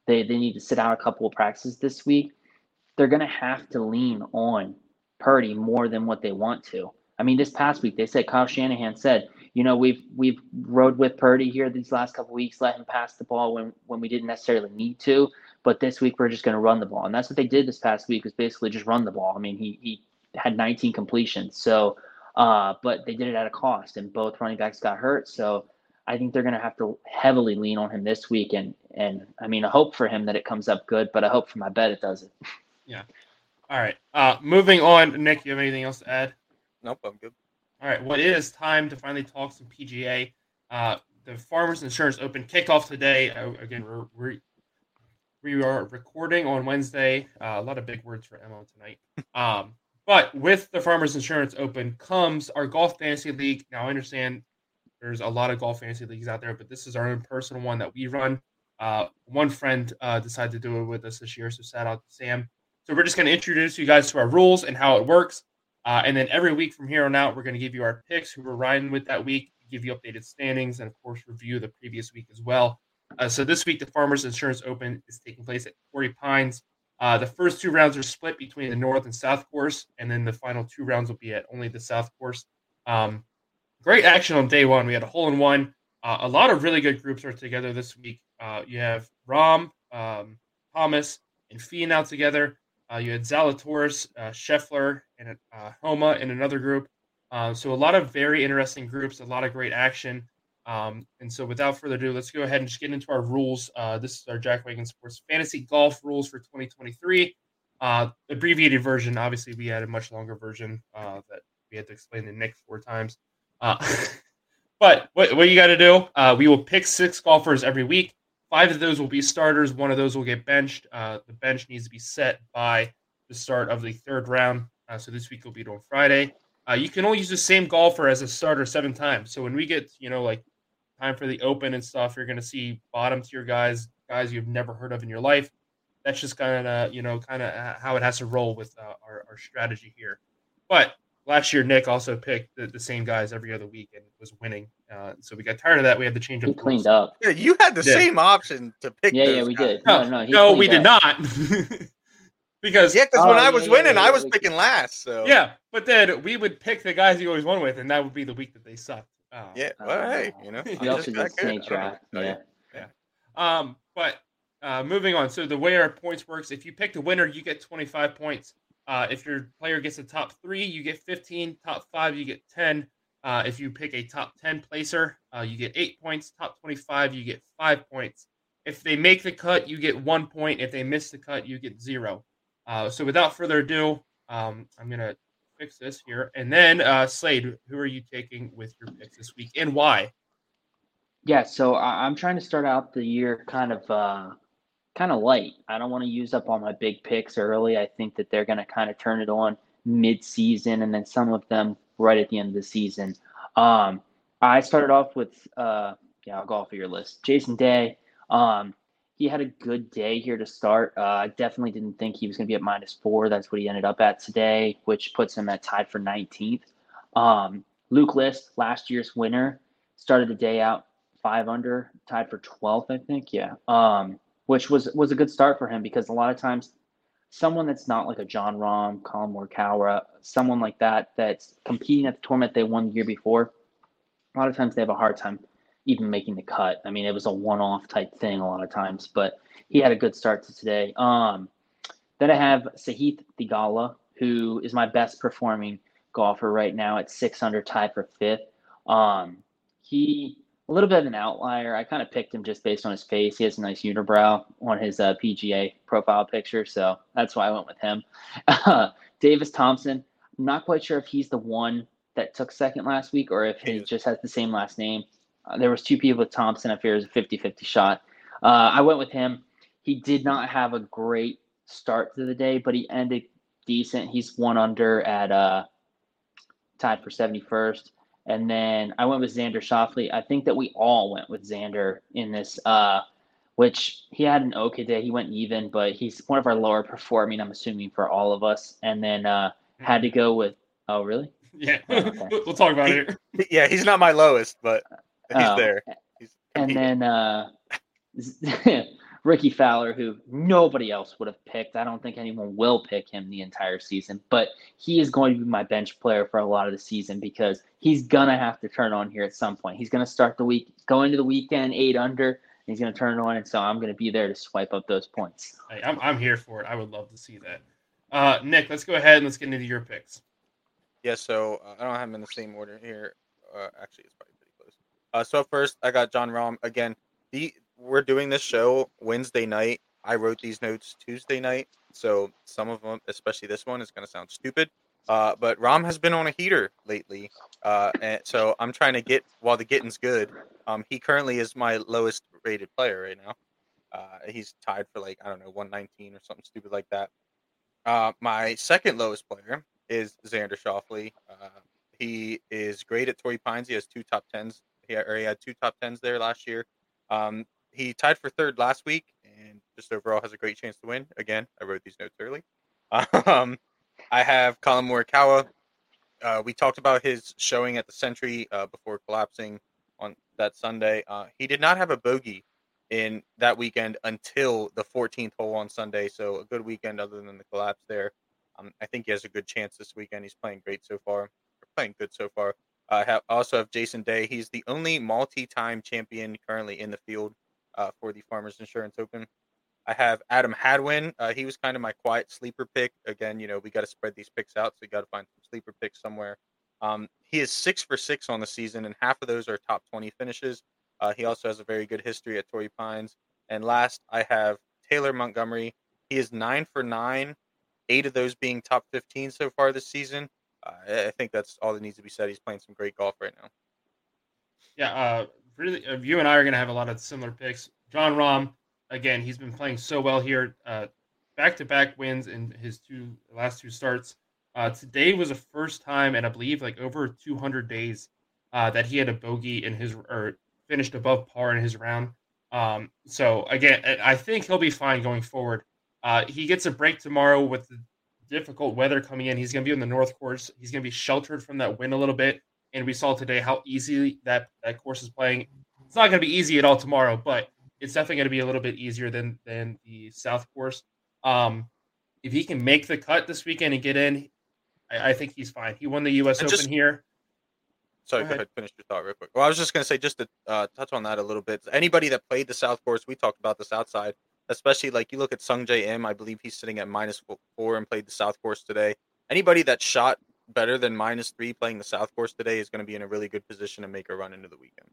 [SPEAKER 3] they, they need to sit out a couple of practices this week, they're going to have to lean on Purdy more than what they want to. I mean, this past week they said Kyle Shanahan said, you know, we've we've rode with Purdy here these last couple weeks, let him pass the ball when when we didn't necessarily need to. But this week we're just going to run the ball, and that's what they did this past week was basically just run the ball. I mean, he he had 19 completions, so uh, but they did it at a cost, and both running backs got hurt. So I think they're going to have to heavily lean on him this week, and and I mean, I hope for him that it comes up good, but I hope for my bet it doesn't.
[SPEAKER 1] Yeah. All right. Uh, moving on, Nick, you have anything else to add?
[SPEAKER 2] Nope, I'm good.
[SPEAKER 1] All right. Well, it is time to finally talk some PGA. Uh, the Farmers Insurance Open kickoff today. Uh, again, we're, we're we are recording on Wednesday. Uh, a lot of big words for Emma tonight. Um, but with the Farmers Insurance Open comes our golf fantasy league. Now I understand there's a lot of golf fantasy leagues out there, but this is our own personal one that we run. Uh, one friend uh, decided to do it with us this year, so shout out to Sam. So we're just going to introduce you guys to our rules and how it works, uh, and then every week from here on out, we're going to give you our picks, who we're riding with that week, give you updated standings, and of course review the previous week as well. Uh, so this week, the Farmers Insurance Open is taking place at Torrey Pines. Uh, the first two rounds are split between the North and South course, and then the final two rounds will be at only the South course. Um, great action on day one. We had a hole in one. Uh, a lot of really good groups are together this week. Uh, you have Rahm, um, Thomas, and Finau together. Uh, you had Zalatoris, uh, Scheffler, and uh, Homa in another group. Uh, so a lot of very interesting groups, a lot of great action. Um, and so without further ado, let's go ahead and just get into our rules. Uh, this is our Jack Wagon Sports Fantasy Golf rules for 2023. Uh, abbreviated version. Obviously, we had a much longer version that we had to explain to Nick four times. But what, what you got to do, we will pick six golfers every week. Five of those will be starters. One of those will get benched. Uh, the bench needs to be set by the start of the third round. Uh, so this week will be on Friday. Uh, you can only use the same golfer as a starter seven times. So when we get, you know, like time for the open and stuff, you're going to see bottom tier guys, guys you've never heard of in your life. That's just kind of, you know, kind of how it has to roll with uh, our, our strategy here. But last year Nick also picked the, the same guys every other week and was winning. Uh, so we got tired of that. We had to change
[SPEAKER 3] He
[SPEAKER 1] up.
[SPEAKER 3] cleaned up.
[SPEAKER 2] Yeah, you had the
[SPEAKER 1] Yeah.
[SPEAKER 2] same option to pick.
[SPEAKER 3] Yeah,
[SPEAKER 2] those
[SPEAKER 3] yeah, we
[SPEAKER 2] guys.
[SPEAKER 3] did.
[SPEAKER 1] No,
[SPEAKER 3] No, no,
[SPEAKER 1] no, we
[SPEAKER 3] cleaned
[SPEAKER 1] did not. because
[SPEAKER 2] Yeah, because
[SPEAKER 3] Oh,
[SPEAKER 2] when I was
[SPEAKER 3] yeah,
[SPEAKER 2] winning,
[SPEAKER 3] yeah,
[SPEAKER 2] I was
[SPEAKER 3] we-
[SPEAKER 2] picking last. So
[SPEAKER 1] yeah, but then we would pick the guys you always won with, and that would be the week that they sucked. Uh,
[SPEAKER 2] yeah. Well, hey, you know,
[SPEAKER 1] We
[SPEAKER 3] We also
[SPEAKER 2] just
[SPEAKER 3] did
[SPEAKER 2] that good.
[SPEAKER 3] snake
[SPEAKER 2] I
[SPEAKER 3] draft.
[SPEAKER 2] what
[SPEAKER 3] Yeah.
[SPEAKER 1] Um, but uh, moving on. So the way our points works, if you pick the winner, you get 25 points. Uh, if your player gets the top three, you get 15. Top five, you get 10. Uh, if you pick a top 10 placer, uh, you get eight points. Top 25, you get five points. If they make the cut, you get one point. If they miss the cut, you get zero. Uh, so without further ado, um, I'm gonna fix this here, and then uh, Slade, who are you taking with your picks this week, and why?
[SPEAKER 3] Yeah, so I'm trying to start out the year kind of uh, kind of light. I don't want to use up all my big picks early. I think that they're going to kind of turn it on mid-season, and then some of them right at the end of the season. Um, I started off with uh, yeah, I'll go off of your list. Jason Day. Um, he had a good day here to start. Uh, I definitely didn't think he was going to be at minus four. That's what he ended up at today, which puts him at tied for 19th. Um, Luke List, last year's winner, started the day out five under, tied for 12th, I think. Yeah. Um, which was was a good start for him because a lot of times someone that's not like a Jon Rahm, Collin Morikawa, someone like that that's competing at the tournament they won the year before, a lot of times they have a hard time even making the cut. I mean, it was a one-off type thing a lot of times, but he had a good start to today. Um, then I have Sahith Theegala, who is my best performing golfer right now at six under, tied for fifth. Um, he a little bit of an outlier. I kind of picked him just based on his face. He has a nice unibrow on his uh, PGA profile picture, so that's why I went with him. Davis Thompson. I'm not quite sure if he's the one that took second last week or if he just has the same last name. Uh, there was two people with Thompson. I fear it was a 50-50 shot. Uh, I went with him. He did not have a great start to the day, but he ended decent. He's one under at uh, tied for 71st. And then I went with Xander Schauffele. I think that we all went with Xander in this, uh, which he had an okay day. He went even, but he's one of our lower performing, I'm assuming, for all of us. And then uh, had to go with, oh, really?
[SPEAKER 1] Yeah,
[SPEAKER 3] Oh, okay.
[SPEAKER 1] we'll we'll talk about it. Here.
[SPEAKER 2] Yeah, he's not my lowest, but he's
[SPEAKER 3] Oh,
[SPEAKER 2] there. He's
[SPEAKER 3] And then uh, Rickie Fowler, who nobody else would have picked. I don't think anyone will pick him the entire season, but he is going to be my bench player for a lot of the season because he's gonna have to turn on here at some point. He's gonna start the week, go into the weekend eight under, and he's gonna turn it on, and so I'm gonna be there to swipe up those points.
[SPEAKER 1] Hey, I'm I'm here for it. I would love to see that. Uh, Nick, let's go ahead and let's get into your picks.
[SPEAKER 2] Yeah, so uh, I don't have them in the same order here. Uh, actually, it's probably pretty close. Uh, so first, I got Jon Rahm again. The we're doing this show Wednesday night. I wrote these notes Tuesday night, so some of them, especially this one, is going to sound stupid. Uh, but Rahm has been on a heater lately, uh, and so I'm trying to get while the getting's good. Um, he currently is my lowest rated player right now. Uh, he's tied for like I don't know 119 or something stupid like that. Uh, my second lowest player is Xander Schauffele. Uh, he is great at Torrey Pines. He has two top tens. He, or he had two top tens there last year. Um, he tied for third last week, and just overall has a great chance to win. Again, I wrote these notes early. Um, I have Collin Morikawa. Uh, we talked about his showing at the Sentry uh, before collapsing on that Sunday. Uh, he did not have a bogey in that weekend until the 14th hole on Sunday. So a good weekend other than the collapse there. Um, I think he has a good chance this weekend. He's playing great so far. playing good so far. I have, also have Jason Day. He's the only multi-time champion currently in the field uh, for the Farmers Insurance Open. I have Adam Hadwin. Uh, he was kind of my quiet sleeper pick. Again, you know, we got to spread these picks out, so you got to find some sleeper picks somewhere. Um, he is six for six on the season, and half of those are top 20 finishes. Uh, he also has a very good history at Torrey Pines. And last, I have Taylor Montgomery. He is nine for nine, eight of those being top 15 so far this season. Uh, I think that's all that needs to be said. He's playing some great golf right now.
[SPEAKER 1] Yeah, uh, really, uh, you and I are going to have a lot of similar picks. Jon Rahm, again, he's been playing so well here. Back to back wins in his two last two starts. Uh, today was the first time, and I believe like over 200 days, uh, that he had a bogey in his or finished above par in his round. Um, so again, I think he'll be fine going forward. Uh, he gets a break tomorrow with the difficult weather coming in. He's going to be on the north course. He's going to be sheltered from that wind a little bit. And we saw today how easy that that course is playing. It's not going to be easy at all tomorrow, but it's definitely going to be a little bit easier than than the south course. Um, if he can make the cut this weekend and get in, I, I think he's fine. He won the U.S. And Open just, here.
[SPEAKER 2] Sorry, go, go ahead. Finish your thought real quick. Well, I was just going to say, just to uh, touch on that a little bit. Anybody that played the South Course, we talked about the South Side, especially like you look at Sungjae Im. I believe he's sitting at minus four and played the South Course today. Anybody that shot better than minus three playing the South Course today is going to be in a really good position to make a run into the weekend.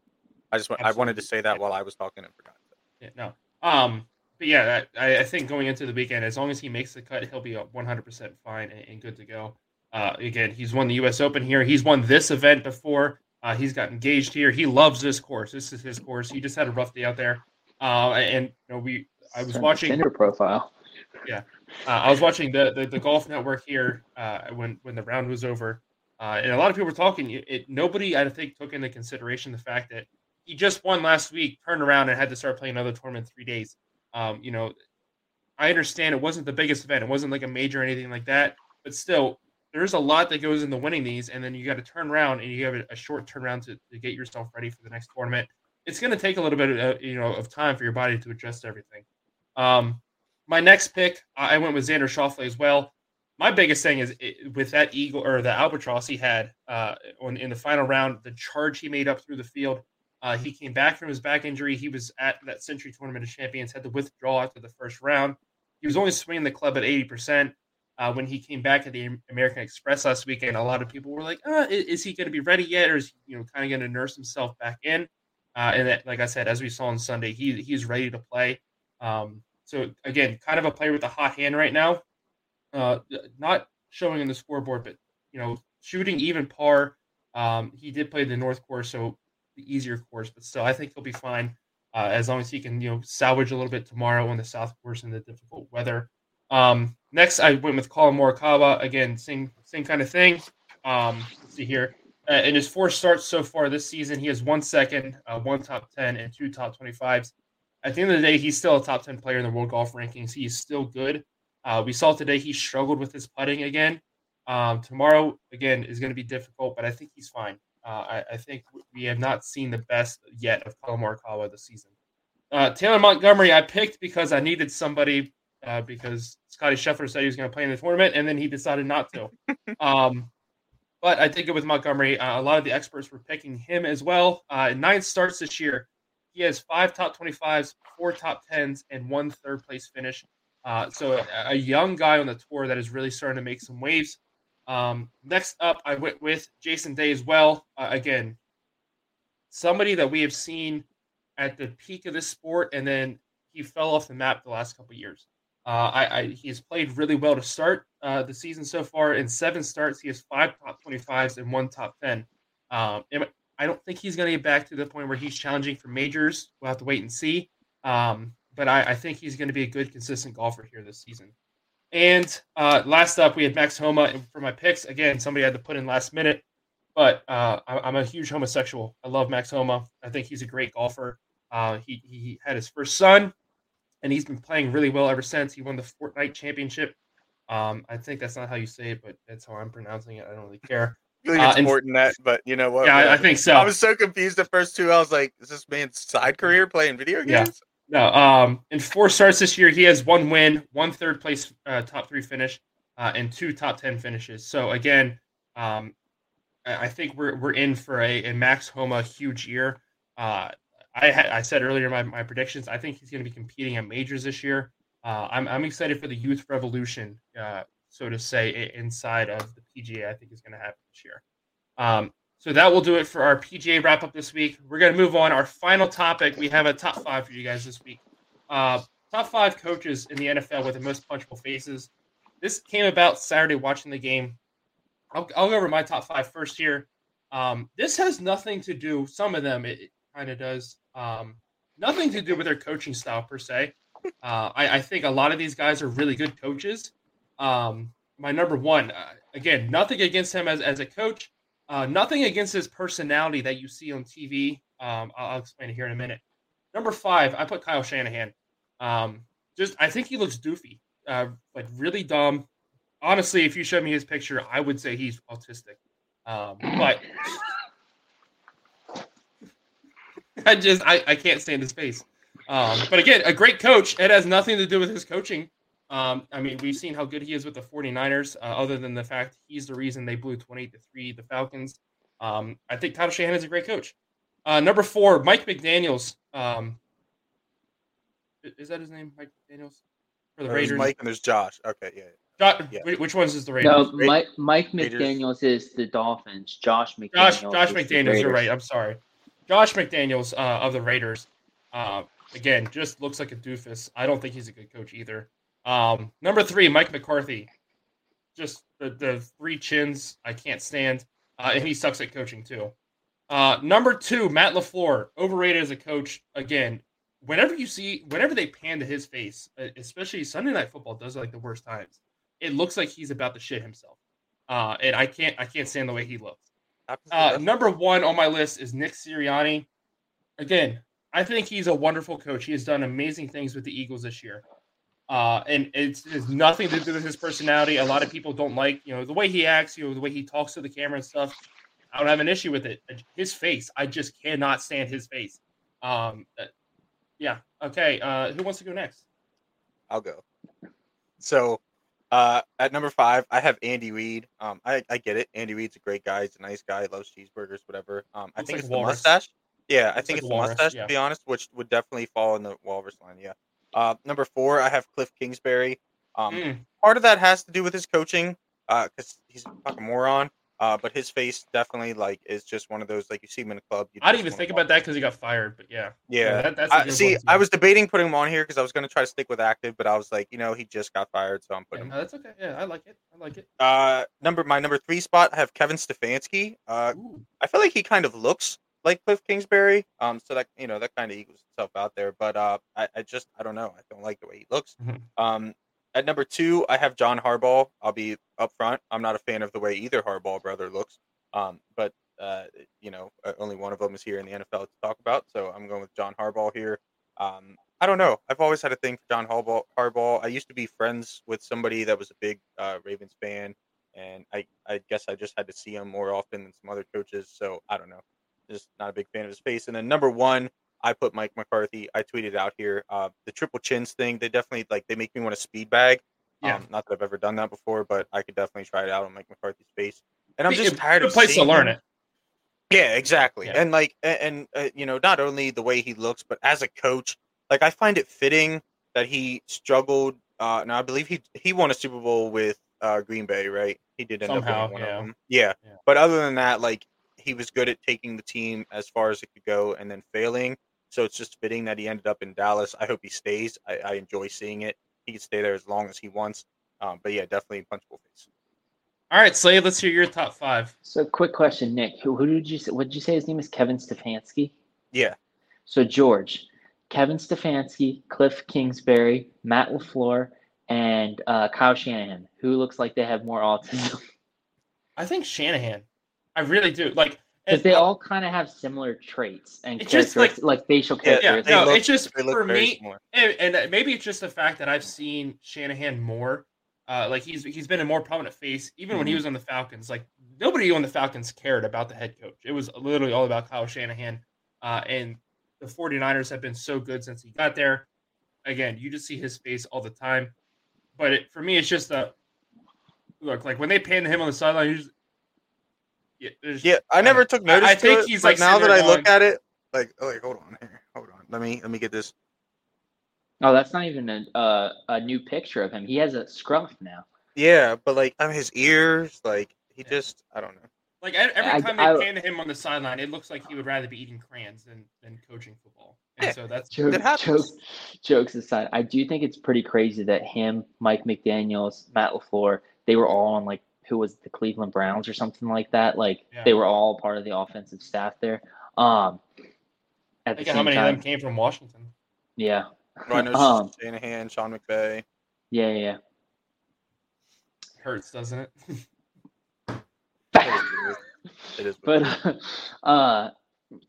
[SPEAKER 2] I just I wanted to say that while I was talking and forgot.
[SPEAKER 1] Yeah, no. Um, but yeah, I, I think going into the weekend, as long as he makes the cut, he'll be 100% fine and, and good to go. Uh, again, he's won the U.S. Open here. He's won this event before. Uh, he's got engaged here. He loves this course. This is his course. He just had a rough day out there. Uh, and you know, we I was watching
[SPEAKER 3] Tinder profile.
[SPEAKER 1] Yeah, uh, I was watching the, the, the golf network here uh, when when the round was over, uh, and a lot of people were talking. It nobody I think took into consideration the fact that he just won last week, turned around and had to start playing another tournament three days. Um, you know, I understand it wasn't the biggest event. It wasn't like a major or anything like that, but still, there's a lot that goes into winning these, and then you got to turn around and you have a, a short turnaround to, to get yourself ready for the next tournament. It's going to take a little bit of you know of time for your body to adjust to everything. Um, my next pick, I went with Xander Schauffele as well. My biggest thing is it, with that eagle or the albatross he had uh, on, in the final round, the charge he made up through the field. Uh, he came back from his back injury. He was at that Sentry Tournament of Champions, had to withdraw after the first round. He was only swinging the club at 80% uh, when he came back at the American Express last weekend, a lot of people were like, uh, is, is, he going to be ready yet, or is he, you know, kind of going to nurse himself back in? Uh, and that, like I said, as we saw on Sunday, he he's ready to play. Um, so again, kind of a player with a hot hand right now. Uh, not showing in the scoreboard, but you know, shooting even par. Um, he did play the North Course, so the easier course, but still, I think he'll be fine uh, as long as he can, you know, salvage a little bit tomorrow on the South Course in the difficult weather. Um, next, I went with Collin Morikawa. Again, same same kind of thing. Um, let's see here. Uh, in his four starts so far this season, he has one second, uh, one top 10, and two top 25s. At the end of the day, he's still a top 10 player in the world golf rankings. He's still good. Uh, we saw today he struggled with his putting again. Um, tomorrow, again, is going to be difficult, but I think he's fine. Uh, I, I, think we have not seen the best yet of Collin Morikawa this season. Uh, Taylor Montgomery, I picked because I needed somebody uh, because Scotty Scheffler said he was going to play in the tournament, and then he decided not to. um, but I think it with Montgomery, uh, a lot of the experts were picking him as well. Uh, nine starts this year. He has five top 25s, four top 10s, and one third place finish. Uh, so a, a, young guy on the tour that is really starting to make some waves. Um, next up, I went with Jason Day as well. Uh, again, somebody that we have seen at the peak of this sport, and then he fell off the map the last couple years. Uh, I, I, he has played really well to start uh, the season so far. In seven starts, he has five top 25s and one top 10. Um, I don't think he's going to get back to the point where he's challenging for majors. We'll have to wait and see. Um, but I, I, think he's going to be a good, consistent golfer here this season. And uh, last up, we had Max Homa for my picks. Again, somebody had to put in last minute, but uh, I, am a huge homosexual. I love Max Homa. I think he's a great golfer. Uh, he, he had his first son and he's been playing really well ever since. He won the Fortnite Championship. Um, I think that's not how you say it, but that's how I'm pronouncing it. I don't really care.
[SPEAKER 2] I think it's uh, more than that, but you know what?
[SPEAKER 1] Yeah, man? I think so.
[SPEAKER 2] I was so confused the first two. I was like, "Is this man's side career playing video games?" Yeah.
[SPEAKER 1] No, um, in four starts this year, he has one win, one third place uh, top three finish, uh, and two top ten finishes. So again, um, I think we're we're in for a, a Max Homa huge year. Uh, I I said earlier my, my predictions. I think he's going to be competing at majors this year. Uh, I'm I'm excited for the youth revolution, uh, so to say, inside of the PGA. I think is going to happen this year. Um, so that will do it for our PGA wrap up this week. We're going to move on. Our final topic. We have a top five for you guys this week. Uh, top five coaches in the NFL with the most punchable faces. This came about Saturday watching the game. I'll, I'll go over my top five first here. Um, this has nothing to do. Some of them it, it kind of does. Um, nothing to do with their coaching style per se. Uh, I, I, think a lot of these guys are really good coaches. Um, my number one, uh, again, nothing against him as, as a coach, uh, nothing against his personality that you see on TV. Um, I'll, I'll, explain it here in a minute. Number five, I put Kyle Shanahan. Um, just I think he looks doofy, uh, like really dumb. Honestly, if you showed me his picture, I would say he's autistic. Um, but I just I, I can't stand his face. Um, but again, a great coach. It has nothing to do with his coaching. Um, I mean, we've seen how good he is with the 49ers, uh, other than the fact he's the reason they blew 28 to 3 the Falcons. Um, I think Kyle Shanahan is a great coach. Uh, number four, Mike McDaniels. Um, is that his name, Mike McDaniels?
[SPEAKER 2] For the there's Raiders. Mike and there's Josh. Okay, yeah.
[SPEAKER 1] Josh, yeah. Which ones is the Raiders? No,
[SPEAKER 3] Mike, Mike McDaniels is the Dolphins. Josh McDaniels.
[SPEAKER 1] Josh, Josh McDaniels. You're right. I'm sorry. Josh McDaniels uh, of the Raiders. Uh, again, just looks like a doofus. I don't think he's a good coach either. Um, number three, Mike McCarthy. Just the, the three chins I can't stand. Uh, and he sucks at coaching too. Uh, number two, Matt LaFleur, overrated as a coach. Again, whenever you see, whenever they pan to his face, especially Sunday Night Football does like the worst times. It looks like he's about to shit himself. Uh, and I can't, I can't stand the way he looks. Uh, number one on my list is Nick Sirianni. Again, I think he's a wonderful coach. He has done amazing things with the Eagles this year. Uh, and it's, it's nothing to do with his personality. A lot of people don't like, you know, the way he acts, you know, the way he talks to the camera and stuff. I don't have an issue with it. His face, I just cannot stand his face. Um, uh, yeah. Okay. Uh, who wants to go next?
[SPEAKER 2] I'll go. So uh, at number five, I have Andy Reid. Um, I, I get it. Andy Reid's a great guy. He's a nice guy. Loves cheeseburgers, whatever. Um, I think like it's walrus. the mustache. Yeah, I think like it's the mustache yeah. to be honest, which would definitely fall in the walrus line. Yeah. Uh, number four, I have Cliff Kingsbury. Um, mm. part of that has to do with his coaching, uh, because he's a fucking moron. Uh, but his face definitely like is just one of those like you see him in a club.
[SPEAKER 1] I didn't even think about that because he got fired, but yeah,
[SPEAKER 2] yeah. yeah that, that's I, see. I was debating putting him on here because I was going to try to stick with active, but I was like, you know, he just got fired, so I'm putting.
[SPEAKER 1] Yeah, him. No, that's okay. Yeah, I like it. I like it.
[SPEAKER 2] Uh, number my number three spot, I have Kevin Stefanski. Uh, Ooh. I feel like he kind of looks like Cliff Kingsbury. Um, so that you know that kind of equals itself out there. But uh, I, I just I don't know. I don't like the way he looks. Mm-hmm. Um, at number two, I have John Harbaugh. I'll be upfront. I'm not a fan of the way either Harbaugh brother looks. Um, but uh, you know, only one of them is here in the NFL to talk about, so I'm going with John Harbaugh here. Um, I don't know. I've always had a thing for John Harbaugh. Harbaugh. I used to be friends with somebody that was a big uh, Ravens fan, and I, I guess I just had to see him more often than some other coaches. So I don't know. Just not a big fan of his face. And then number one, I put Mike McCarthy. I tweeted out here uh, the triple chins thing. They definitely like they make me want to speed bag. Yeah. Um, not that I've ever done that before, but I could definitely try it out on Mike McCarthy's face and I'm just tired of
[SPEAKER 1] place to learn him. it.
[SPEAKER 2] Yeah, exactly. Yeah. And like, and, and uh, you know, not only the way he looks, but as a coach, like I find it fitting that he struggled. Uh, now I believe he he won a Super Bowl with uh, Green Bay, right? He did end Somehow, up winning one yeah. of them. Yeah. yeah. But other than that, like he was good at taking the team as far as it could go and then failing. So it's just fitting that he ended up in Dallas. I hope he stays. I, I enjoy seeing it. He can stay there as long as he wants. Um, but yeah, definitely punchable face.
[SPEAKER 1] All right, Slade, let's hear your top five.
[SPEAKER 3] So, quick question, Nick. Who, who did you say? What did you say his name is? Kevin Stefanski.
[SPEAKER 2] Yeah.
[SPEAKER 3] So George, Kevin Stefanski, Cliff Kingsbury, Matt LaFleur, and uh, Kyle Shanahan. Who looks like they have more autism?
[SPEAKER 1] I think Shanahan. I really do. Like
[SPEAKER 3] because they all kind of have similar traits and just like, like facial characteristics.
[SPEAKER 1] Yeah, no, look, it's just for me, and, and, maybe it's just the fact that I've seen Shanahan more uh, like he's he's been a more prominent face even mm-hmm. when he mm-hmm. was on the Falcons. Like nobody on the Falcons cared about the head coach. It was literally all about Kyle Shanahan. Uh, and the 49ers have been so good since he got there. Again, you just see his face all the time. But it, for me, it's just a look like when they pan him on the sideline. Just,
[SPEAKER 2] yeah, yeah, I never took notice. I, I think it, he's like now that I look at it, like, oh, like hold on here, hold on. Let me let me get this.
[SPEAKER 3] Oh, that's not even a uh, a new picture of him. He has a scruff now.
[SPEAKER 2] Yeah, but like I mean, his ears, like he just, I don't know.
[SPEAKER 1] Like every time I, they I, pan him on the sideline, it looks like he would rather be eating crayons than, than coaching football. And yeah, so that's
[SPEAKER 3] joke, jokes, jokes aside. I do think it's pretty crazy that him, Mike McDaniel's, Matt LaFleur, they were all on like who was the Cleveland Browns or something like that. Like yeah. they were all part of the offensive staff there. Um,
[SPEAKER 1] at Think the how many time, of them came from Washington?
[SPEAKER 3] Yeah.
[SPEAKER 2] Well, I um, Shanahan, Sean McVay.
[SPEAKER 3] Yeah, yeah.
[SPEAKER 1] Hurts, doesn't it?
[SPEAKER 3] it is. But uh,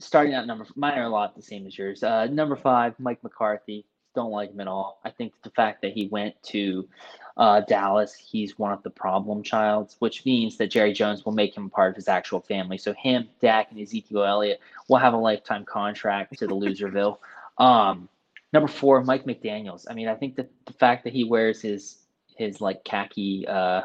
[SPEAKER 3] starting out number, mine are a lot the same as yours. Uh, number five, Mike McCarthy. Don't like him at all. I think the fact that he went to uh, Dallas, he's one of the problem childs, which means that Jerry Jones will make him part of his actual family. So him, Dak, and Ezekiel Elliott will have a lifetime contract to the Loserville. Um, number four, Mike McDaniel's. I mean, I think that the fact that he wears his his like khaki uh,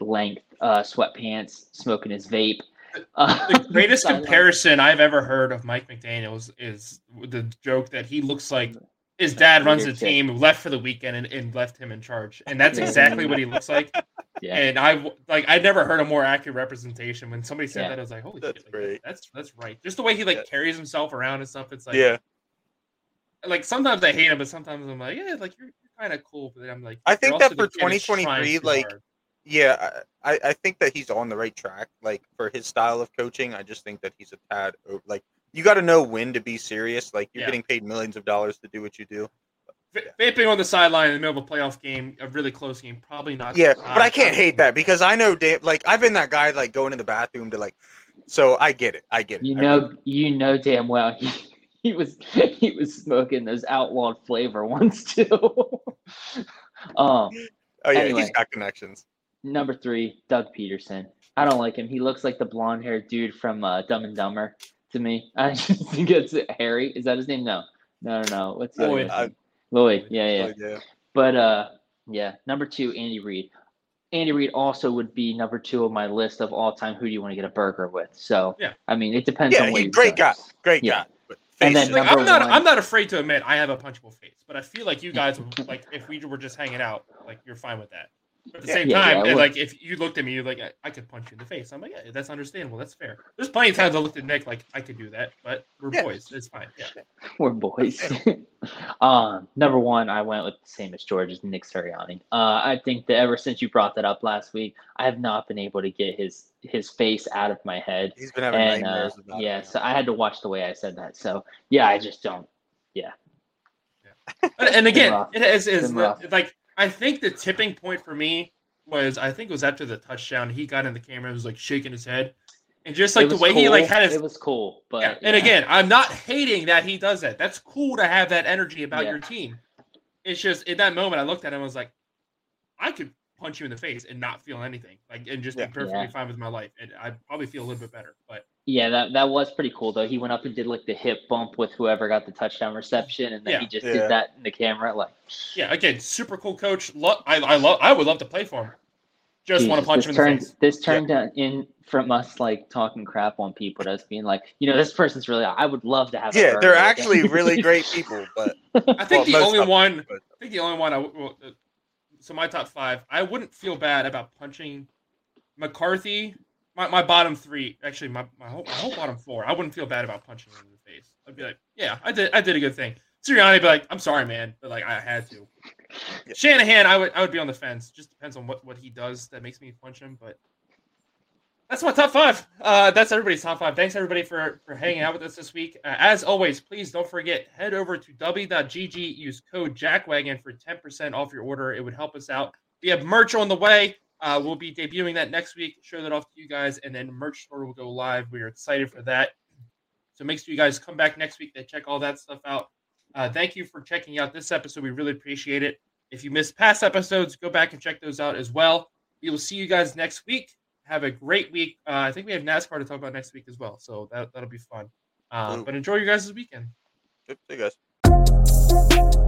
[SPEAKER 3] length uh, sweatpants, smoking his vape.
[SPEAKER 1] The greatest comparison I've ever heard of Mike McDaniel's is the joke that he looks like his dad runs the team, left for the weekend, and, and left him in charge, and that's exactly what he looks like. Yeah. And I like I never heard a more accurate representation. When somebody said yeah. that, I was like, "Holy that's shit, like, that's that's right." Just the way he like yeah. carries himself around and stuff. It's like,
[SPEAKER 2] yeah.
[SPEAKER 1] Like sometimes I hate him, but sometimes I'm like, yeah, like you're, you're kind of cool. But I'm like,
[SPEAKER 2] I think that for 2023, like, hard. Yeah, I I think that he's on the right track. Like for his style of coaching, I just think that he's a tad over, like you got to know when to be serious. Like you're yeah. getting paid millions of dollars to do what you do.
[SPEAKER 1] Vaping on the sideline in the middle of a playoff game, a really close game, probably not.
[SPEAKER 2] Yeah, but I can't hate that because I know, damn, like I've been that guy, like going in the bathroom to like. So I get it. I get it.
[SPEAKER 3] You know, you know damn well he, he was he was smoking those outlawed flavor ones too. um.
[SPEAKER 2] Oh yeah, anyway, he's got connections.
[SPEAKER 3] Number three, Doug Pederson. I don't like him. He looks like the blonde haired dude from uh, Dumb and Dumber to me. I just think it's Harry. Is that his name? No, no, no, no. What's Lloyd? Uh, Lloyd. Yeah, yeah. Lloyd, yeah. But uh, yeah. Number two, Andy Reid. Andy Reid also would be number two on my list of all time. Who do you want to get a burger with? So
[SPEAKER 1] yeah,
[SPEAKER 3] I mean, it depends
[SPEAKER 2] yeah,
[SPEAKER 3] on what.
[SPEAKER 2] Yeah, great guy, great yeah. guy.
[SPEAKER 1] And then like, I'm not. One, I'm not afraid to admit I have a punchable face, but I feel like you guys, like, if we were just hanging out, like, you're fine with that. But at the yeah, same time, yeah, like if you looked at me, you're like, I, I, could punch you in the face. I'm like, yeah, that's understandable. That's fair. There's plenty of times I looked at Nick like I could do that, but we're yeah. boys. It's fine. Yeah,
[SPEAKER 3] we're boys. um, number one, I went with the same as George, is Nick Sirianni. Uh, I think that ever since you brought that up last week, I have not been able to get his his face out of my head.
[SPEAKER 2] He's been having and, nightmares uh, about
[SPEAKER 3] yeah, it. so I had to watch the way I said that. So yeah, I just don't. Yeah.
[SPEAKER 1] yeah. and again, it is, is like I think the tipping point for me was I think it was after the touchdown. He got in the camera and was like shaking his head. And just like the way
[SPEAKER 3] cool.
[SPEAKER 1] he like had his
[SPEAKER 3] it was cool. But yeah.
[SPEAKER 1] and again, I'm not hating that he does that. That's cool to have that energy about yeah. your team. It's just in that moment I looked at him and was like, I could punch you in the face and not feel anything. Like and just be perfectly fine with my life. And I'd probably feel a little bit better. But
[SPEAKER 3] yeah, that, that was pretty cool though. He went up and did like the hip bump with whoever got the touchdown reception, and then yeah, he just yeah. did that in the camera. Like,
[SPEAKER 1] yeah, again, super cool coach. Lo- I I love. I would love to play for him. Just want to punch him in
[SPEAKER 3] turned,
[SPEAKER 1] the face.
[SPEAKER 3] This turned yeah. in from us like talking crap on people to us being like, you know, this person's really. I would love to have.
[SPEAKER 2] Yeah, they're actually really great people, but
[SPEAKER 1] I think well, the only one. I think the only one. I well, uh, so my top five. I wouldn't feel bad about punching McCarthy my, my bottom three, actually my, my whole, my whole bottom four, I wouldn't feel bad about punching him in the face. I'd be like, yeah, I did I did a good thing. Sirianni be like, I'm sorry, man, but like I had to. Shanahan, I would I would be on the fence. Just depends on what, what he does that makes me punch him, but that's my top five. Uh, that's everybody's top five. Thanks everybody for for hanging out with us this week. Uh, as always, please don't forget head over to Dubby.gg. Use code Jackwagon for ten percent off your order. It would help us out. We have merch on the way. Uh, we'll be debuting that next week. Show that off to you guys, and then merch store will go live. We are excited for that. So make sure you guys come back next week to check all that stuff out. Uh, thank you for checking out this episode. We really appreciate it. If you missed past episodes, go back and check those out as well. We will see you guys next week. Have a great week. Uh, I think we have NASCAR to talk about next week as well, so that that'll be fun. Uh, but enjoy your guys' weekend.
[SPEAKER 2] Yep, See you guys.